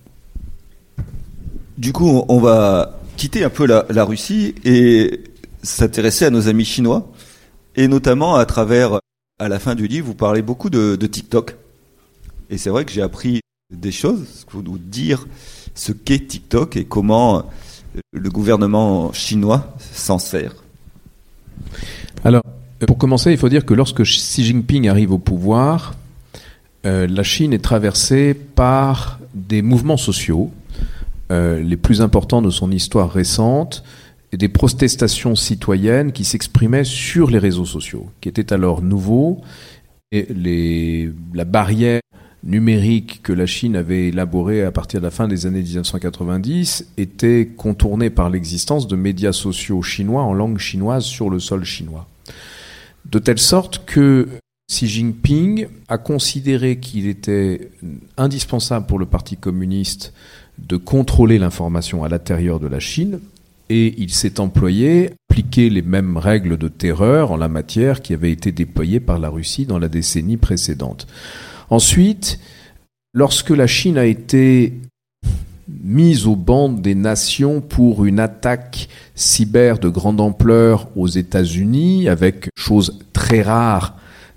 Du coup, on va quitter un peu la, Russie et s'intéresser à nos amis chinois, et notamment à travers, à la fin du livre, vous parlez beaucoup de, TikTok. Et c'est vrai que j'ai appris des choses, vous dire ce qu'est TikTok et comment le gouvernement chinois s'en sert. Alors, Pour commencer, il faut dire que lorsque Xi Jinping arrive au pouvoir, euh, la Chine est traversée par des mouvements sociaux, euh, les plus importants de son histoire récente, des protestations citoyennes qui s'exprimaient sur les réseaux sociaux, qui étaient alors nouveaux. Et la barrière numérique que la Chine avait élaborée à partir de la fin des années 1990 était contournée par l'existence de médias sociaux chinois en langue chinoise sur le sol chinois. De telle sorte que Xi Jinping a considéré qu'il était indispensable pour le Parti communiste de contrôler l'information à l'intérieur de la Chine, et il s'est employé à appliquer les mêmes règles de terreur en la matière qui avaient été déployées par la Russie dans la décennie précédente. Ensuite, lorsque la Chine a été mise au banc des nations pour une attaque cyber de grande ampleur aux États-Unis, avec chose très rare,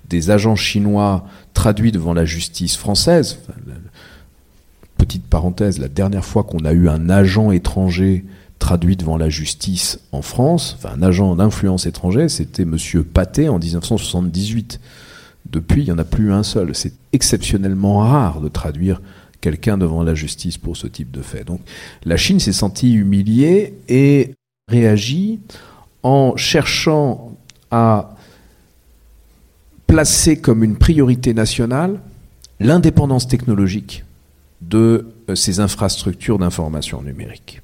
des agents chinois traduits devant la justice française. Petite parenthèse, la dernière fois qu'on a eu un agent étranger traduit devant la justice en France, un agent d'influence étranger, c'était Monsieur Paté en 1978. Depuis, il n'y en a plus un seul. C'est exceptionnellement rare de traduire quelqu'un devant la justice pour ce type de fait. Donc la Chine s'est sentie humiliée et réagit en cherchant à placer comme une priorité nationale l'indépendance technologique de euh, ces infrastructures d'information numérique.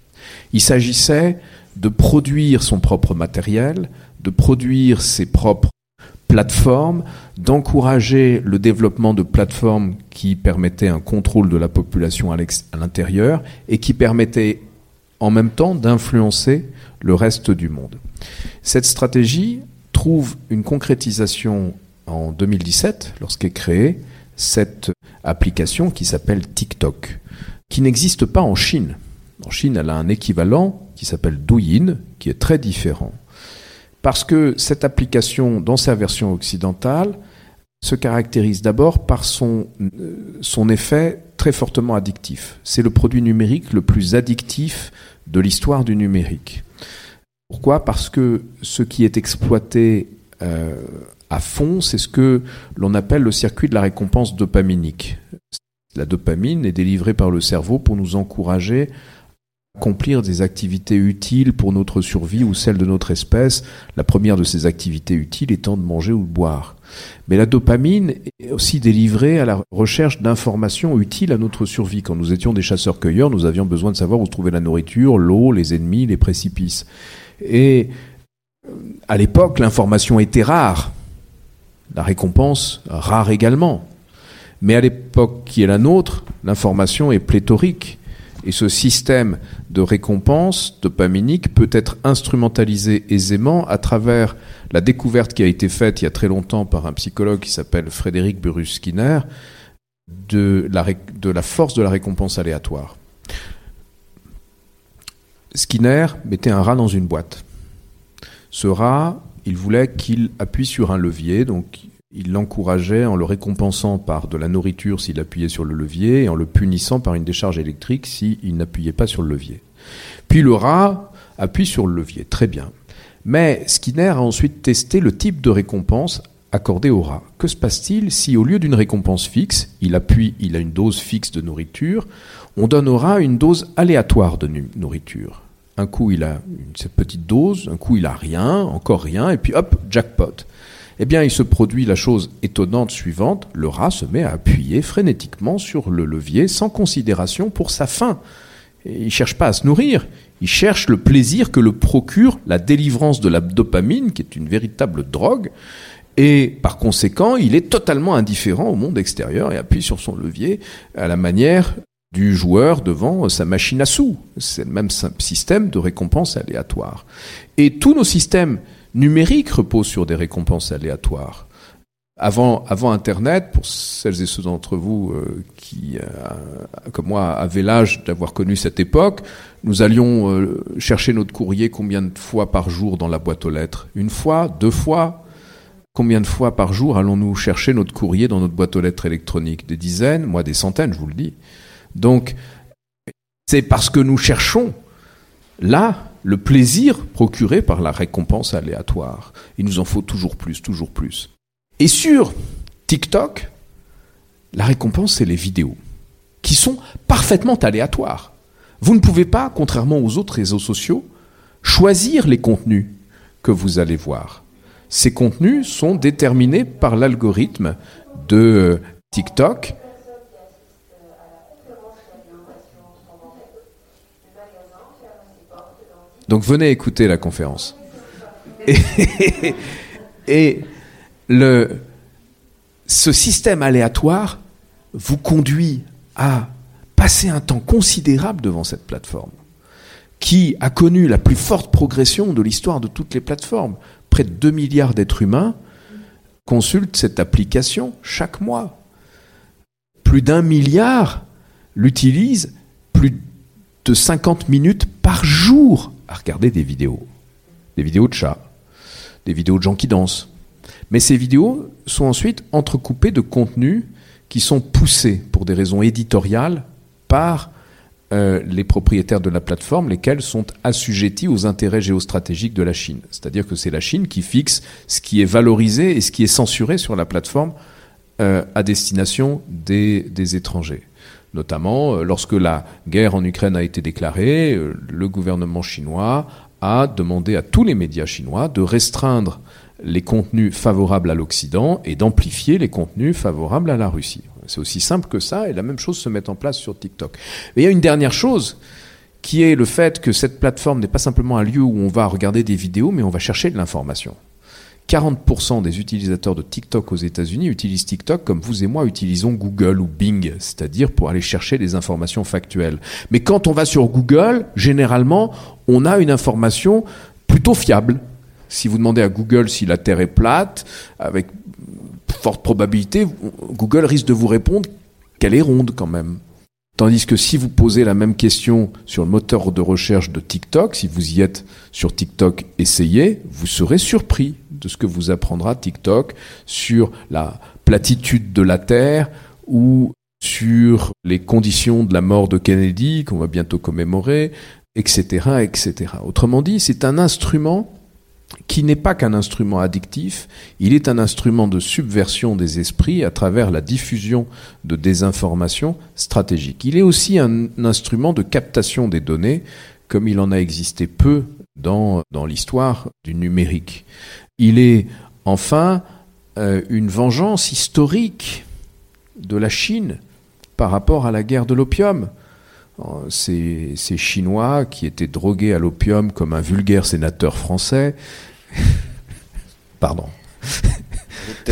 Il s'agissait de produire son propre matériel, de produire ses propres plateformes, d'encourager le développement de plateformes qui permettaient un contrôle de la population à l'intérieur et qui permettaient en même temps d'influencer le reste du monde. Cette stratégie trouve une concrétisation en 2017 lorsqu'est créée cette application qui s'appelle TikTok, qui n'existe pas en Chine. En Chine, elle a un équivalent qui s'appelle Douyin, qui est très différent. Parce que cette application, dans sa version occidentale, se caractérise d'abord par son, euh, son effet très fortement addictif. C'est le produit numérique le plus addictif de l'histoire du numérique. Pourquoi? Parce que ce qui est exploité euh, à fond, c'est ce que l'on appelle le circuit de la récompense dopaminique. La dopamine est délivrée par le cerveau pour nous encourager accomplir des activités utiles pour notre survie ou celle de notre espèce, la première de ces activités utiles étant de manger ou de boire. Mais la dopamine est aussi délivrée à la recherche d'informations utiles à notre survie. Quand nous étions des chasseurs-cueilleurs, nous avions besoin de savoir où se trouvait la nourriture, l'eau, les ennemis, les précipices. Et euh, à l'époque, l'information était rare. La récompense, rare également. Mais à l'époque qui est la nôtre, l'information est pléthorique. Et ce système de récompense dopaminique peut être instrumentalisé aisément à travers la découverte qui a été faite il y a très longtemps par un psychologue qui s'appelle Frédéric Burrus Skinner de la, de la force de la récompense aléatoire. Skinner mettait un rat dans une boîte. Ce rat, il voulait qu'il appuie sur un levier, donc il l'encourageait en le récompensant par de la nourriture s'il appuyait sur le levier et en le punissant par une décharge électrique s'il n'appuyait pas sur le levier. Puis le rat appuie sur le levier, très bien. Mais Skinner a ensuite testé le type de récompense accordée au rat. Que se passe-t-il si au lieu d'une récompense fixe, il appuie, il a une dose fixe de nourriture, on donne au rat une dose aléatoire de nourriture un coup il a cette petite dose, un coup il a rien, encore rien, et puis hop, jackpot eh bien, il se produit la chose étonnante suivante, le rat se met à appuyer frénétiquement sur le levier sans considération pour sa faim. il ne cherche pas à se nourrir, il cherche le plaisir que le procure la délivrance de la dopamine, qui est une véritable drogue, et par conséquent, il est totalement indifférent au monde extérieur et appuie sur son levier à la manière du joueur devant sa machine à sous. C'est le même système de récompense aléatoire. Et tous nos systèmes numérique repose sur des récompenses aléatoires. Avant, Internet, pour celles et ceux d'entre vous euh, qui, euh, comme moi, avaient l'âge d'avoir connu cette époque, nous allions euh, chercher notre courrier combien de fois par jour dans la boîte aux lettres Une fois Deux fois Combien de fois par jour allons-nous chercher notre courrier dans notre boîte aux lettres électronique? Des dizaines, moi des centaines, je vous le dis. Donc, c'est parce que nous cherchons là le plaisir procuré par la récompense aléatoire. Il nous en faut toujours plus, toujours plus. Et sur TikTok, la récompense, c'est les vidéos, qui sont parfaitement aléatoires. Vous ne pouvez pas, contrairement aux autres réseaux sociaux, choisir les contenus que vous allez voir. Ces contenus sont déterminés par l'algorithme de TikTok. Donc venez écouter la conférence. Et, *laughs* ce système aléatoire vous conduit à passer un temps considérable devant cette plateforme, qui a connu la plus forte progression de l'histoire de toutes les plateformes. Près de 2 milliards d'êtres humains consultent cette application chaque mois. Plus d'un milliard l'utilisent plus de 50 minutes par jour à regarder des vidéos. Des vidéos de chats, des vidéos de gens qui dansent. Mais ces vidéos sont ensuite entrecoupées de contenus qui sont poussés pour des raisons éditoriales par euh, les propriétaires de la plateforme, lesquels sont assujettis aux intérêts géostratégiques de la Chine. C'est-à-dire que c'est la Chine qui fixe ce qui est valorisé et ce qui est censuré sur la plateforme euh, à destination des, des étrangers. Notamment, euh, lorsque la guerre en Ukraine a été déclarée, le gouvernement chinois a demandé à tous les médias chinois de restreindre les contenus favorables à l'Occident et d'amplifier les contenus favorables à la Russie. C'est aussi simple que ça, et la même chose se met en place sur TikTok. Mais il y a une dernière chose, qui est le fait que cette plateforme n'est pas simplement un lieu où on va regarder des vidéos, mais on va chercher de l'information. 40% des utilisateurs de TikTok aux États-Unis utilisent TikTok comme vous et moi utilisons Google ou Bing, c'est-à-dire pour aller chercher des informations factuelles. Mais quand on va sur Google, généralement, on a une information plutôt fiable. Si vous demandez à Google si la Terre est plate, avec forte probabilité, Google risque de vous répondre qu'elle est ronde quand même. Tandis que si vous posez la même question sur le moteur de recherche de TikTok, si vous y êtes sur TikTok, essayez, vous serez surpris de ce que vous apprendra TikTok sur la platitude de la Terre ou sur les conditions de la mort de Kennedy qu'on va bientôt commémorer, etc., etc. Autrement dit, c'est un instrument qui n'est pas qu'un instrument addictif, il est un instrument de subversion des esprits à travers la diffusion de désinformation stratégique. Il est aussi un instrument de captation des données, comme il en a existé peu dans, dans l'histoire du numérique. Il est enfin euh, une vengeance historique de la Chine par rapport à la guerre de l'opium. Euh, ces, ces, Chinois qui étaient drogués à l'opium comme un vulgaire sénateur français. *laughs* Pardon. *laughs*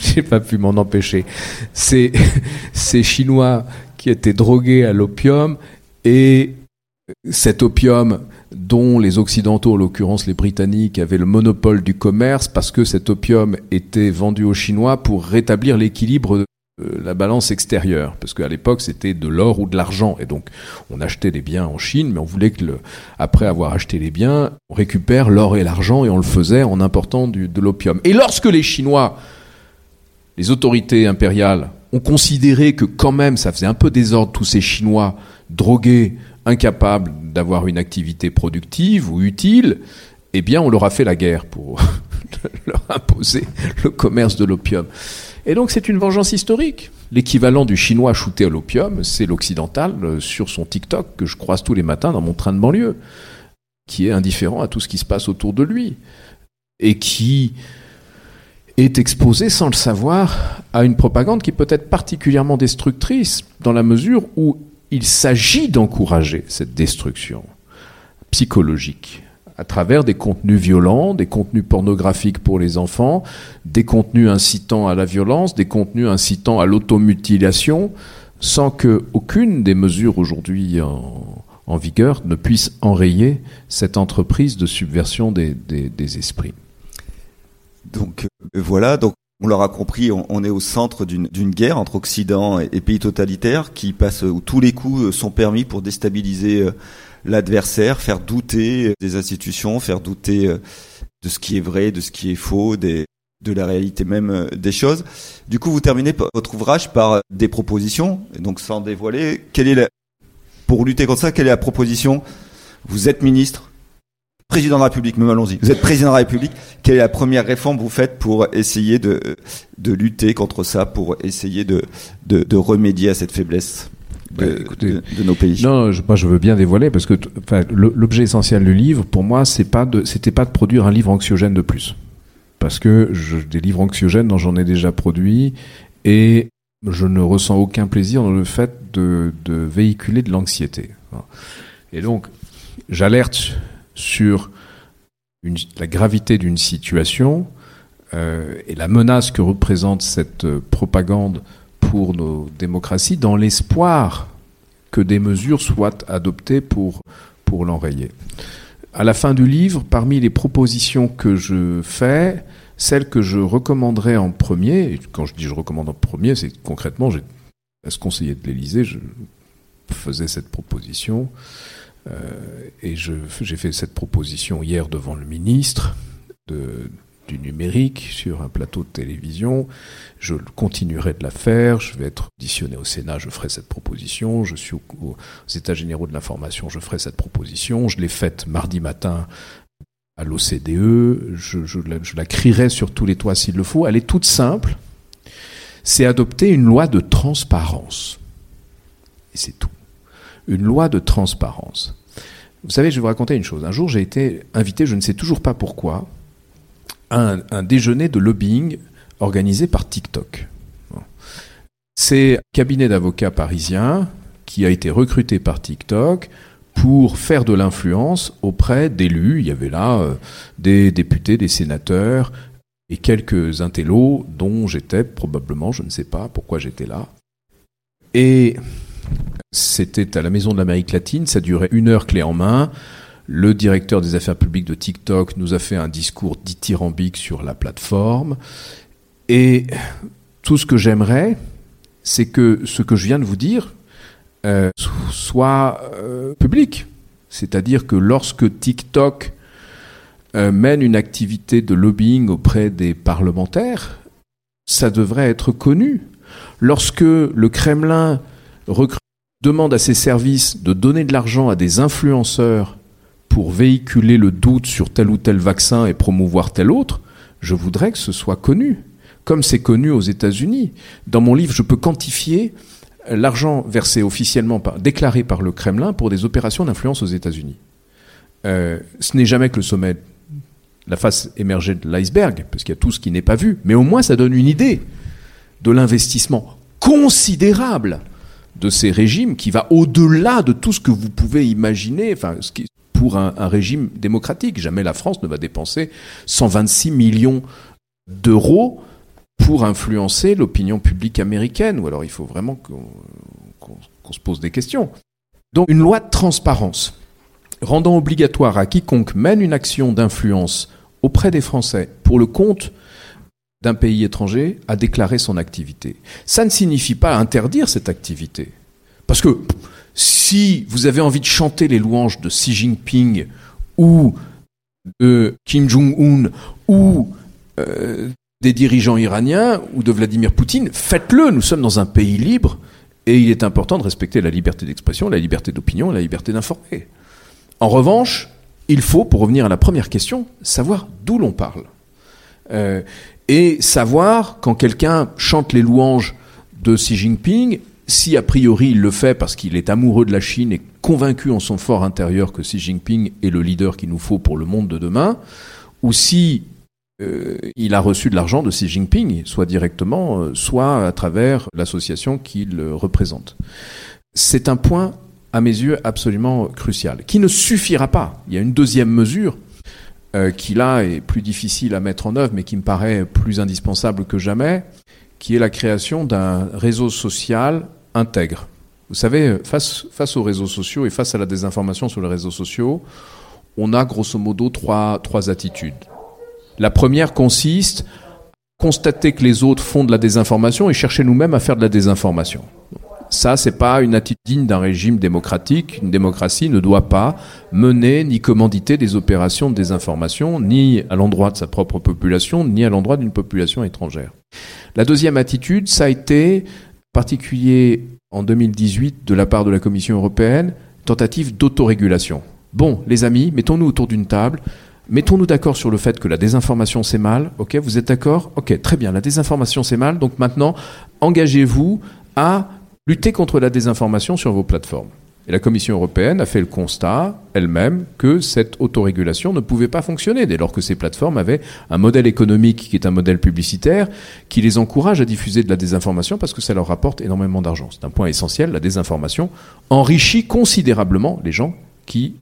J'ai pas pu m'en empêcher. Ces, *laughs* ces Chinois qui étaient drogués à l'opium et cet opium dont les Occidentaux, en l'occurrence les Britanniques, avaient le monopole du commerce parce que cet opium était vendu aux Chinois pour rétablir l'équilibre la balance extérieure, parce qu'à l'époque c'était de l'or ou de l'argent, et donc on achetait des biens en Chine, mais on voulait que, après avoir acheté les biens, on récupère l'or et l'argent, et on le faisait en important du, de l'opium. Et lorsque les Chinois, les autorités impériales, ont considéré que quand même ça faisait un peu désordre tous ces Chinois drogués, incapables d'avoir une activité productive ou utile, eh bien on leur a fait la guerre pour *laughs* leur imposer le commerce de l'opium. Et donc c'est une vengeance historique. L'équivalent du chinois shooté à l'opium, c'est l'occidental euh, sur son TikTok que je croise tous les matins dans mon train de banlieue, qui est indifférent à tout ce qui se passe autour de lui et qui est exposé sans le savoir à une propagande qui peut être particulièrement destructrice dans la mesure où il s'agit d'encourager cette destruction psychologique à travers des contenus violents, des contenus pornographiques pour les enfants, des contenus incitant à la violence, des contenus incitant à l'automutilation, sans que aucune des mesures aujourd'hui en, vigueur ne puisse enrayer cette entreprise de subversion des, esprits. Donc euh, voilà, donc on l'aura compris, on, est au centre d'une guerre entre Occident et, pays totalitaires qui passe où tous les coups sont permis pour déstabiliser euh, l'adversaire, faire douter des institutions, faire douter euh, de ce qui est vrai, de ce qui est faux, de la réalité même euh, des choses. Du coup, vous terminez votre ouvrage par euh, des propositions, et donc sans dévoiler, quelle est la, pour lutter contre ça, quelle est la proposition? Vous êtes ministre, président de la République, même allons-y. Vous êtes président de la République. Quelle est la première réforme que vous faites pour essayer de, de lutter contre ça, pour essayer de, de, de remédier à cette faiblesse? De, de, de nos pays. Non, je, moi je veux bien dévoiler parce que l'objet essentiel du livre, pour moi, c'est pas de, c'était pas de produire un livre anxiogène de plus, parce que je, des livres anxiogènes, j'en ai déjà produit et je ne ressens aucun plaisir dans le fait de, de véhiculer de l'anxiété. Et donc, j'alerte sur une, la gravité d'une situation euh, et la menace que représente cette euh, propagande pour nos démocraties dans l'espoir que des mesures soient adoptées pour, pour l'enrayer. À la fin du livre, parmi les propositions que je fais, celle que je recommanderais en premier, et quand je dis je recommande en premier, c'est concrètement, j'ai, ce conseiller de l'Élysée, je faisais cette proposition, euh, et j'ai fait cette proposition hier devant le ministre du numérique sur un plateau de télévision. Je continuerai de la faire. Je vais être auditionné au Sénat. Je ferai cette proposition. Je suis aux États généraux de l'information. Je ferai cette proposition. Je l'ai faite mardi matin à l'OCDE. Je, je, la crierai sur tous les toits s'il le faut. Elle est toute simple. C'est adopter une loi de transparence. Et c'est tout. Une loi de transparence. Vous savez, je vais vous raconter une chose. Un jour, j'ai été invité, je ne sais toujours pas pourquoi, un, un déjeuner de lobbying organisé par TikTok. C'est un cabinet d'avocats parisien qui a été recruté par TikTok pour faire de l'influence auprès d'élus. Il y avait là euh, des députés, des sénateurs et quelques intellos dont j'étais probablement, je ne sais pas pourquoi j'étais là. Et c'était à la Maison de l'Amérique latine, ça durait une heure clé en main. Le directeur des affaires publiques de TikTok nous a fait un discours dithyrambique sur la plateforme. Et tout ce que j'aimerais, c'est que ce que je viens de vous dire euh, soit euh, public. C'est-à-dire que lorsque TikTok euh, mène une activité de lobbying auprès des parlementaires, ça devrait être connu. Lorsque le Kremlin demande à ses services de donner de l'argent à des influenceurs pour véhiculer le doute sur tel ou tel vaccin et promouvoir tel autre, je voudrais que ce soit connu, comme c'est connu aux États-Unis. Dans mon livre, je peux quantifier l'argent versé officiellement, déclaré par le Kremlin pour des opérations d'influence aux États-Unis. Euh, ce n'est jamais que le sommet, la face émergée de l'iceberg, parce qu'il y a tout ce qui n'est pas vu, mais au moins ça donne une idée de l'investissement considérable de ces régimes qui va au-delà de tout ce que vous pouvez imaginer, pour un, régime démocratique. Jamais la France ne va dépenser 126 millions d'euros pour influencer l'opinion publique américaine. Ou alors il faut vraiment qu'on qu qu se pose des questions. Donc une loi de transparence rendant obligatoire à quiconque mène une action d'influence auprès des Français pour le compte d'un pays étranger à déclarer son activité. Ça ne signifie pas interdire cette activité. Parce que si vous avez envie de chanter les louanges de Xi Jinping ou de Kim Jong-un ou euh, des dirigeants iraniens ou de Vladimir Poutine, faites-le, nous sommes dans un pays libre et il est important de respecter la liberté d'expression, la liberté d'opinion la liberté d'informer. En revanche, il faut, pour revenir à la première question, savoir d'où l'on parle. Euh, et savoir, quand quelqu'un chante les louanges de Xi Jinping, si a priori il le fait parce qu'il est amoureux de la Chine et convaincu en son fort intérieur que Xi Jinping est le leader qu'il nous faut pour le monde de demain, ou si euh, il a reçu de l'argent de Xi Jinping, soit directement, euh, soit à travers l'association qu'il représente. C'est un point, à mes yeux, absolument crucial, qui ne suffira pas. Il y a une deuxième mesure euh, qui, là, est plus difficile à mettre en œuvre, mais qui me paraît plus indispensable que jamais, qui est la création d'un réseau social intègre. Vous savez, face, aux réseaux sociaux et face à la désinformation sur les réseaux sociaux, on a grosso modo trois, trois attitudes. La première consiste à constater que les autres font de la désinformation et chercher nous-mêmes à faire de la désinformation. Ça, c'est pas une attitude digne d'un régime démocratique. Une démocratie ne doit pas mener ni commanditer des opérations de désinformation, ni à l'endroit de sa propre population, ni à l'endroit d'une population étrangère. La deuxième attitude, ça a été particulier en 2018 de la part de la Commission européenne, tentative d'autorégulation. bon, les amis, mettons-nous autour d'une table, mettons-nous d'accord sur le fait que la désinformation c'est mal, ok, vous êtes d'accord? Ok, très bien, la désinformation c'est mal, donc maintenant, engagez-vous à lutter contre la désinformation sur vos plateformes. Et la Commission européenne a fait le constat elle-même que cette autorégulation ne pouvait pas fonctionner dès lors que ces plateformes avaient un modèle économique qui est un modèle publicitaire qui les encourage à diffuser de la désinformation parce que ça leur rapporte énormément d'argent. C'est un point essentiel, la désinformation enrichit considérablement les gens qui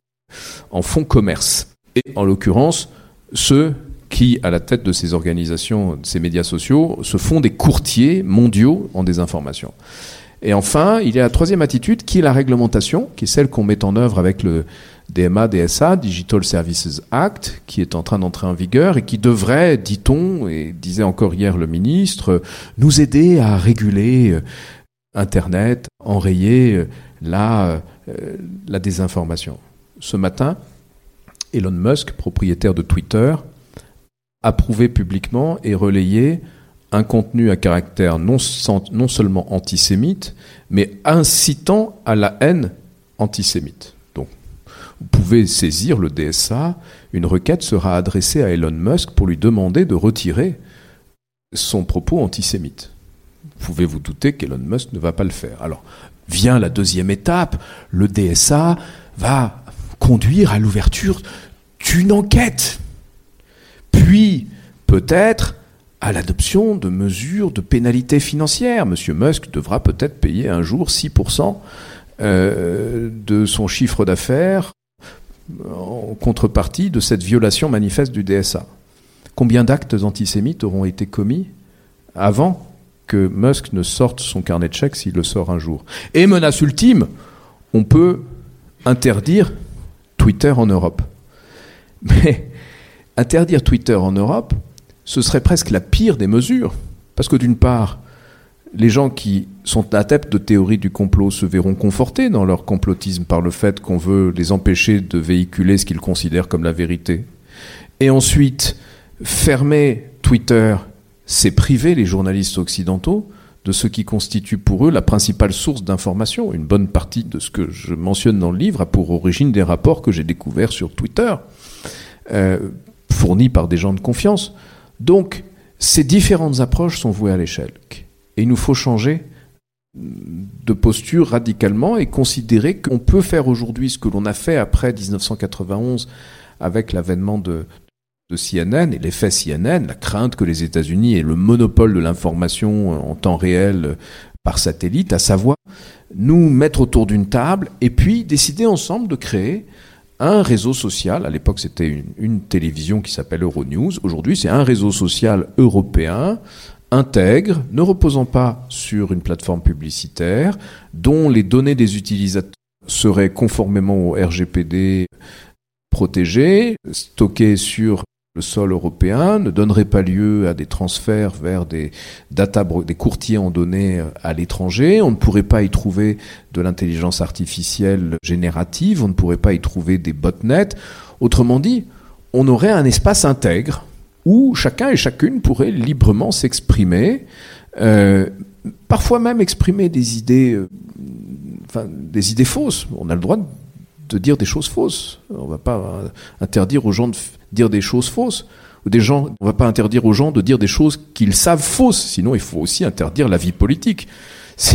en font commerce. Et en l'occurrence, ceux qui, à la tête de ces organisations, de ces médias sociaux, se font des courtiers mondiaux en désinformation. Et enfin, il y a la troisième attitude qui est la réglementation, qui est celle qu'on met en œuvre avec le DMA, DSA, Digital Services Act, qui est en train d'entrer en vigueur et qui devrait, dit-on, et disait encore hier le ministre, nous aider à réguler euh, Internet, enrayer euh, la, euh, la désinformation. Ce matin, Elon Musk, propriétaire de Twitter, a prouvé publiquement et relayé un contenu à caractère non, non seulement antisémite, mais incitant à la haine antisémite. Donc, vous pouvez saisir le DSA, une requête sera adressée à Elon Musk pour lui demander de retirer son propos antisémite. Vous pouvez vous douter qu'Elon Musk ne va pas le faire? Alors, vient la deuxième étape, le DSA va conduire à l'ouverture d'une enquête. Puis, peut-être, à l'adoption de mesures de pénalité financière. Monsieur Musk devra peut-être payer un jour 6% euh, de son chiffre d'affaires en contrepartie de cette violation manifeste du DSA. Combien d'actes antisémites auront été commis avant que Musk ne sorte son carnet de chèques s'il le sort un jour? Et menace ultime, on peut interdire Twitter en Europe. *laughs* Mais interdire Twitter en Europe, ce serait presque la pire des mesures. Parce que d'une part, les gens qui sont adeptes de théorie du complot se verront confortés dans leur complotisme par le fait qu'on veut les empêcher de véhiculer ce qu'ils considèrent comme la vérité. Et ensuite, fermer Twitter, c'est priver les journalistes occidentaux de ce qui constitue pour eux la principale source d'information. Une bonne partie de ce que je mentionne dans le livre a pour origine des rapports que j'ai découverts sur Twitter, euh, fournis par des gens de confiance. Donc, ces différentes approches sont vouées à l'échec. Et il nous faut changer de posture radicalement et considérer qu'on peut faire aujourd'hui ce que l'on a fait après 1991 avec l'avènement de, CNN et l'effet CNN, la crainte que les États-Unis aient le monopole de l'information en temps réel par satellite, à savoir nous mettre autour d'une table et puis décider ensemble de créer un réseau social. À l'époque, c'était une, télévision qui s'appelle Euronews. Aujourd'hui, c'est un réseau social européen intègre, ne reposant pas sur une plateforme publicitaire, dont les données des utilisateurs seraient conformément au RGPD protégées, stockées sur le sol européen ne donnerait pas lieu à des transferts vers des data des courtiers en données euh, à l'étranger. On ne pourrait pas y trouver de l'intelligence artificielle générative. On ne pourrait pas y trouver des botnets. Autrement dit, on aurait un espace intègre où chacun et chacune pourrait librement s'exprimer, euh, parfois même exprimer des idées, euh, enfin, des idées fausses. On a le droit de dire des choses fausses. On ne va pas interdire aux gens de dire des choses fausses. Ou des gens, on va pas interdire aux gens de dire des choses qu'ils savent fausses. Sinon, il faut aussi interdire la vie politique. *laughs*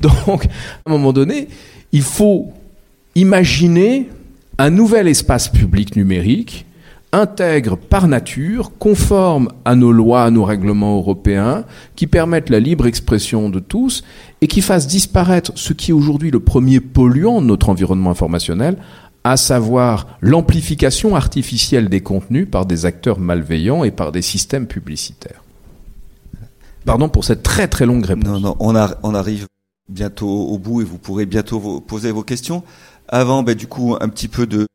Donc, à un moment donné, il faut imaginer un nouvel espace public numérique intègre par nature, conforme à nos lois, à nos règlements européens, qui permettent la libre expression de tous et qui fasse disparaître ce qui est aujourd'hui le premier polluant de notre environnement informationnel, à savoir l'amplification artificielle des contenus par des acteurs malveillants et par des systèmes publicitaires. Pardon pour cette très très longue réponse. Non, non, on, arrive bientôt au bout et vous pourrez bientôt poser vos questions. Avant, ben, du coup, un petit peu de,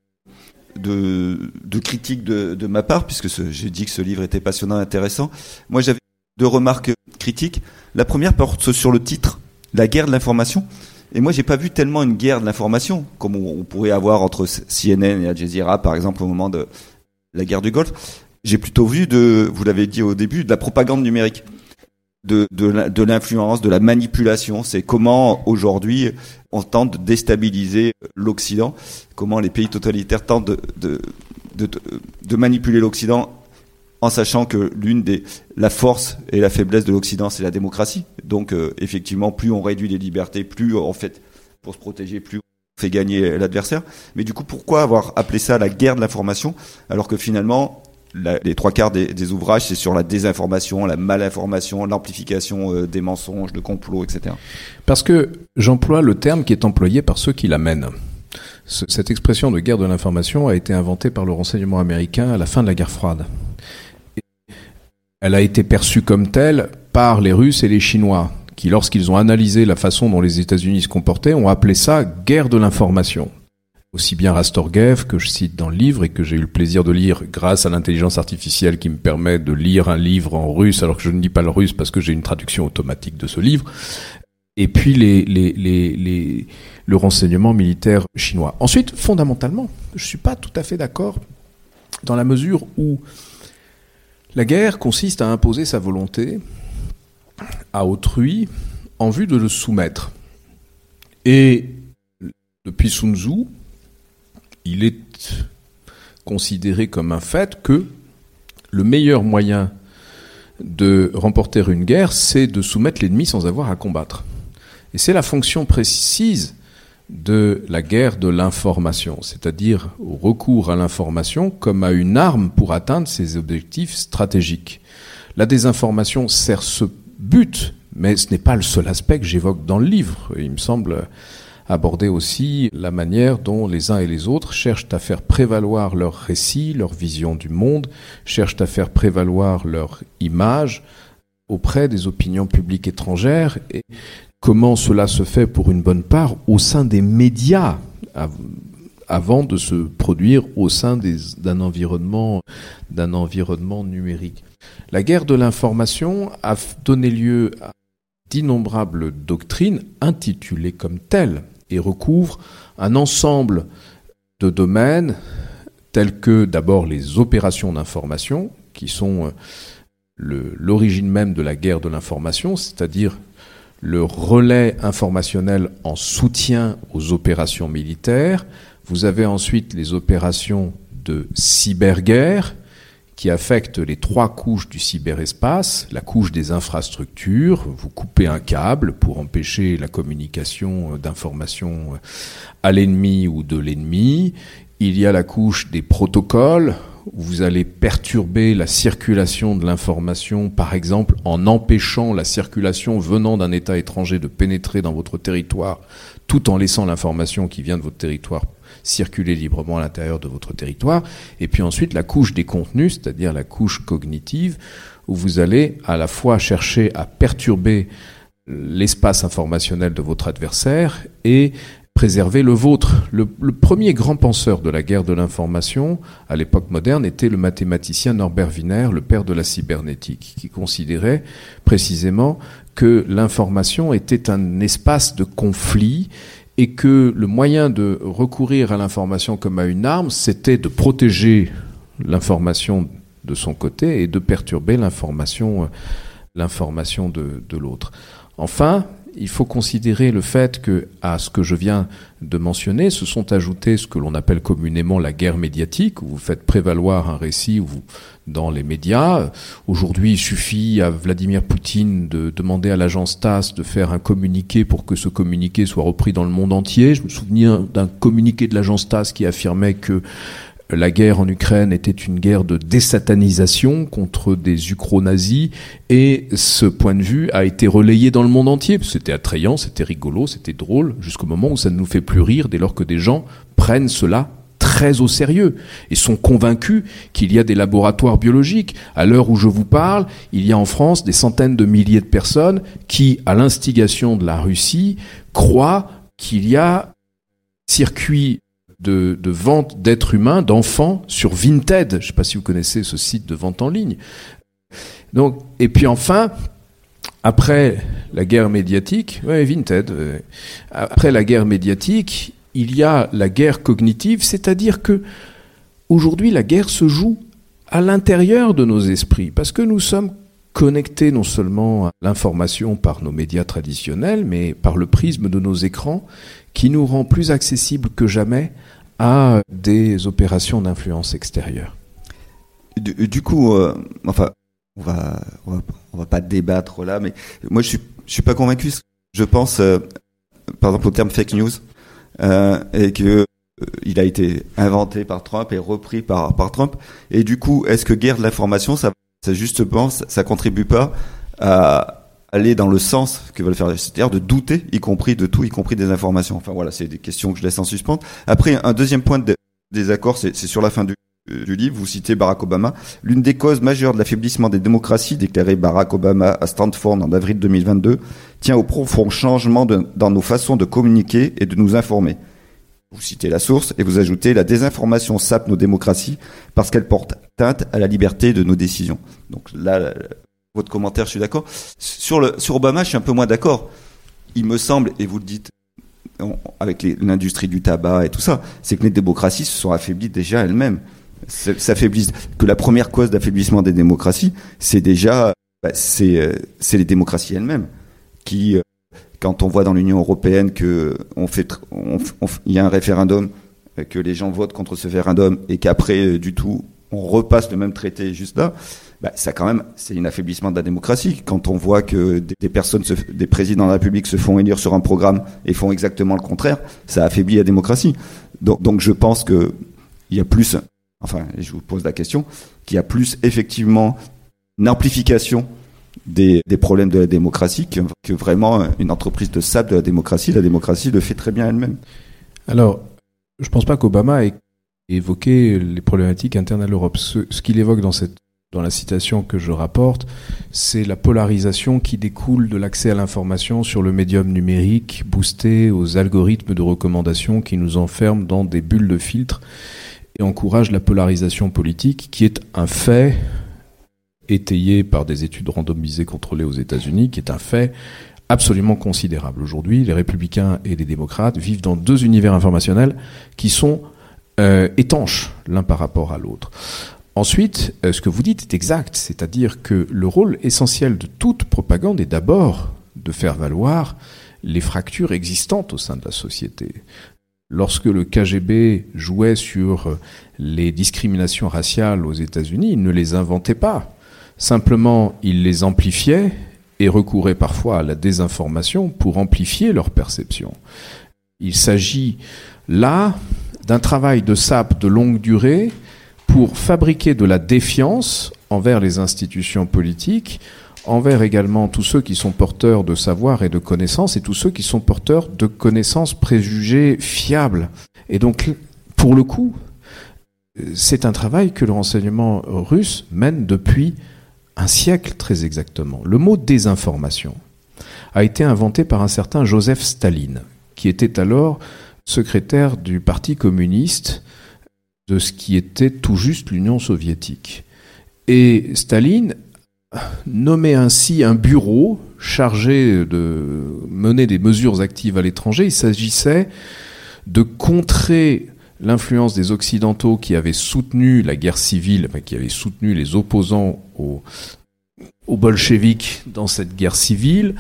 de, de critique de, de, ma part, puisque j'ai dit que ce livre était passionnant et intéressant. Moi, j'avais deux remarques critiques. La première porte sur le titre, La guerre de l'information. Et moi, j'ai pas vu tellement une guerre de l'information comme on, pourrait avoir entre CNN et Al Jazeera, par exemple, au moment de la guerre du Golfe. J'ai plutôt vu vous l'avez dit au début, de la propagande numérique. de, de l'influence, de la manipulation. C'est comment aujourd'hui on tente de déstabiliser l'Occident, comment les pays totalitaires tentent de, de, de manipuler l'Occident en sachant que l'une des la force et la faiblesse de l'Occident c'est la démocratie. Donc euh, effectivement, plus on réduit les libertés, plus en fait pour se protéger, plus on fait gagner l'adversaire. Mais du coup, pourquoi avoir appelé ça la guerre de l'information alors que finalement les trois quarts des, ouvrages, c'est sur la désinformation, la malinformation, l'amplification euh, des mensonges, de complots, etc. Parce que j'emploie le terme qui est employé par ceux qui l'amènent. Cette expression de guerre de l'information a été inventée par le renseignement américain à la fin de la guerre froide. Elle a été perçue comme telle par les Russes et les Chinois, qui, lorsqu'ils ont analysé la façon dont les États-Unis se comportaient, ont appelé ça guerre de l'information aussi bien Rastorguev, que je cite dans le livre et que j'ai eu le plaisir de lire grâce à l'intelligence artificielle qui me permet de lire un livre en russe alors que je ne dis pas le russe parce que j'ai une traduction automatique de ce livre. Et puis les, les, les, le renseignement militaire chinois. Ensuite, fondamentalement, je suis pas tout à fait d'accord dans la mesure où la guerre consiste à imposer sa volonté à autrui en vue de le soumettre. Et depuis Sun Tzu, il est considéré comme un fait que le meilleur moyen de remporter une guerre, c'est de soumettre l'ennemi sans avoir à combattre. Et c'est la fonction précise de la guerre de l'information, c'est-à-dire au recours à l'information comme à une arme pour atteindre ses objectifs stratégiques. La désinformation sert ce but, mais ce n'est pas le seul aspect que j'évoque dans le livre. Il me semble aborder aussi la manière dont les uns et les autres cherchent à faire prévaloir leur récit, leur vision du monde, cherchent à faire prévaloir leur image auprès des opinions publiques étrangères et comment cela se fait pour une bonne part au sein des médias avant de se produire au sein d'un environnement, numérique. La guerre de l'information a donné lieu à d'innombrables doctrines intitulées comme telles et recouvre un ensemble de domaines tels que d'abord les opérations d'information, qui sont euh, l'origine même de la guerre de l'information, c'est-à-dire le relais informationnel en soutien aux opérations militaires. Vous avez ensuite les opérations de cyberguerre, qui affecte les trois couches du cyberespace, la couche des infrastructures, vous coupez un câble pour empêcher la communication d'informations à l'ennemi ou de l'ennemi, il y a la couche des protocoles, vous allez perturber la circulation de l'information, par exemple en empêchant la circulation venant d'un État étranger de pénétrer dans votre territoire, tout en laissant l'information qui vient de votre territoire circuler librement à l'intérieur de votre territoire. Et puis ensuite la couche des contenus, c'est-à-dire la couche cognitive, où vous allez à la fois chercher à perturber l'espace informationnel de votre adversaire et préserver le vôtre. Le, premier grand penseur de la guerre de l'information à l'époque moderne était le mathématicien Norbert Wiener, le père de la cybernétique, qui considérait précisément que l'information était un espace de conflit et que le moyen de recourir à l'information comme à une arme, c'était de protéger l'information de son côté et de perturber l'information, de, de l'autre. Enfin, il faut considérer le fait que, à ce que je viens de mentionner, se sont ajoutés ce que l'on appelle communément la guerre médiatique, où vous faites prévaloir un récit où dans les médias. Aujourd'hui, il suffit à Vladimir Poutine de demander à l'agence TASS de faire un communiqué pour que ce communiqué soit repris dans le monde entier. Je me souviens d'un communiqué de l'agence TASS qui affirmait que la guerre en Ukraine était une guerre de désatanisation contre des ukro-nazis et ce point de vue a été relayé dans le monde entier. C'était attrayant, c'était rigolo, c'était drôle, jusqu'au moment où ça ne nous fait plus rire dès lors que des gens prennent cela très au sérieux et sont convaincus qu'il y a des laboratoires biologiques. À l'heure où je vous parle, il y a en France des centaines de milliers de personnes qui, à l'instigation de la Russie, croient qu'il y a circuit de, vente d'êtres humains, d'enfants sur Vinted. Je ne sais pas si vous connaissez ce site de vente en ligne. Et puis enfin, après la guerre médiatique, Vinted. après la guerre médiatique, il y a la guerre cognitive, c'est-à-dire que aujourd'hui la guerre se joue à l'intérieur de nos esprits, parce que nous sommes connectés non seulement à l'information par nos médias traditionnels, mais par le prisme de nos écrans, qui nous rend plus accessibles que jamais à des opérations d'influence extérieure. Du, coup, euh, enfin, on va, on va, pas débattre là, mais moi je suis, je suis pas convaincu. Je pense, euh, par exemple, au terme fake news, euh, et que il a été inventé par Trump et repris par, par Trump. Et du coup, est-ce que guerre de l'information, ça, ça justement, ça, contribue pas à aller dans le sens que veulent faire, c'est-à-dire de douter, y compris de tout, y compris des informations. Enfin voilà, c'est des questions que je laisse en suspens. Après, un deuxième point de désaccord, c'est sur la fin du, livre, vous citez Barack Obama. L'une des causes majeures de l'affaiblissement des démocraties, déclaré Barack Obama à Stanford en avril 2022, tient au profond changement dans nos façons de communiquer et de nous informer. Vous citez la source et vous ajoutez la désinformation sape nos démocraties parce qu'elle porte atteinte à la liberté de nos décisions. Donc là, votre commentaire, je suis d'accord. Sur, sur Obama, je suis un peu moins d'accord. Il me semble, et vous le dites avec l'industrie du tabac et tout ça, c'est que les démocraties se sont affaiblies déjà elles-mêmes. S'affaiblissent. Que la première cause d'affaiblissement des démocraties, c'est déjà, bah, c'est les démocraties elles-mêmes qui euh, quand on voit dans l'Union européenne que on fait, il y a un référendum, euh, que les gens votent contre ce référendum et qu'après euh, du tout on repasse le même traité juste là, bah, ça quand même c'est un affaiblissement de la démocratie. Quand on voit que des, personnes, des présidents de la République se font élire sur un programme et font exactement le contraire, ça affaiblit la démocratie. Donc, je pense que il y a plus, enfin, je vous pose la question, qu'il y a plus effectivement une amplification des, des, problèmes de la démocratie que, vraiment une entreprise de sable de la démocratie. La démocratie le fait très bien elle-même. Alors, je pense pas qu'Obama ait évoqué les problématiques internes à l'Europe. Ce qu'il évoque dans, cette, dans la citation que je rapporte, c'est la polarisation qui découle de l'accès à l'information sur le médium numérique, boosté aux algorithmes de recommandation qui nous enferment dans des bulles de filtre et encourage la polarisation politique, qui est un fait étayé par des études randomisées contrôlées aux États-Unis, qui est un fait absolument considérable. Aujourd'hui, les républicains et les démocrates vivent dans deux univers informationnels qui sont euh, étanches l'un par rapport à l'autre. Ensuite, euh, ce que vous dites est exact, c'est-à-dire que le rôle essentiel de toute propagande est d'abord de faire valoir les fractures existantes au sein de la société. Lorsque le KGB jouait sur les discriminations raciales aux États-Unis, il ne les inventait pas. Simplement, ils les amplifiaient et recouraient parfois à la désinformation pour amplifier leur perception. Il s'agit là d'un travail de sape de longue durée pour fabriquer de la défiance envers les institutions politiques, envers également tous ceux qui sont porteurs de savoir et de connaissances et tous ceux qui sont porteurs de connaissances préjugées fiables. Et donc, pour le coup, c'est un travail que le renseignement russe mène depuis un siècle très exactement. Le mot désinformation a été inventé par un certain Joseph Staline, qui était alors secrétaire du Parti communiste de ce qui était tout juste l'Union soviétique. Et Staline nommait ainsi un bureau chargé de mener des mesures actives à l'étranger. Il s'agissait de contrer l'influence des Occidentaux qui avaient soutenu la guerre civile, qui avaient soutenu les opposants aux, aux bolcheviks dans cette guerre civile,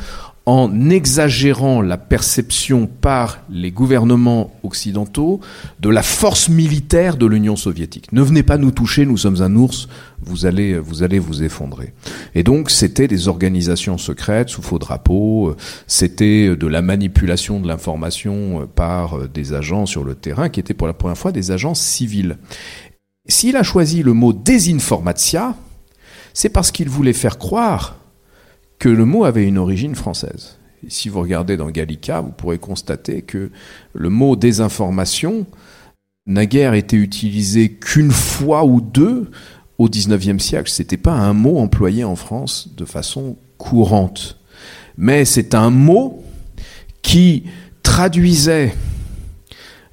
en exagérant la perception par les gouvernements occidentaux de la force militaire de l'Union soviétique. Ne venez pas nous toucher, nous sommes un ours, vous allez vous, allez vous effondrer. Et donc c'était des organisations secrètes sous faux drapeaux, c'était de la manipulation de l'information par des agents sur le terrain qui étaient pour la première fois des agents civils. S'il a choisi le mot désinformatia, c'est parce qu'il voulait faire croire que le mot avait une origine française. si vous regardez dans Gallica, vous pourrez constater que le mot désinformation n'a guère été utilisé qu'une fois ou deux au XIXe siècle. C'était pas un mot employé en France de façon courante. Mais c'est un mot qui traduisait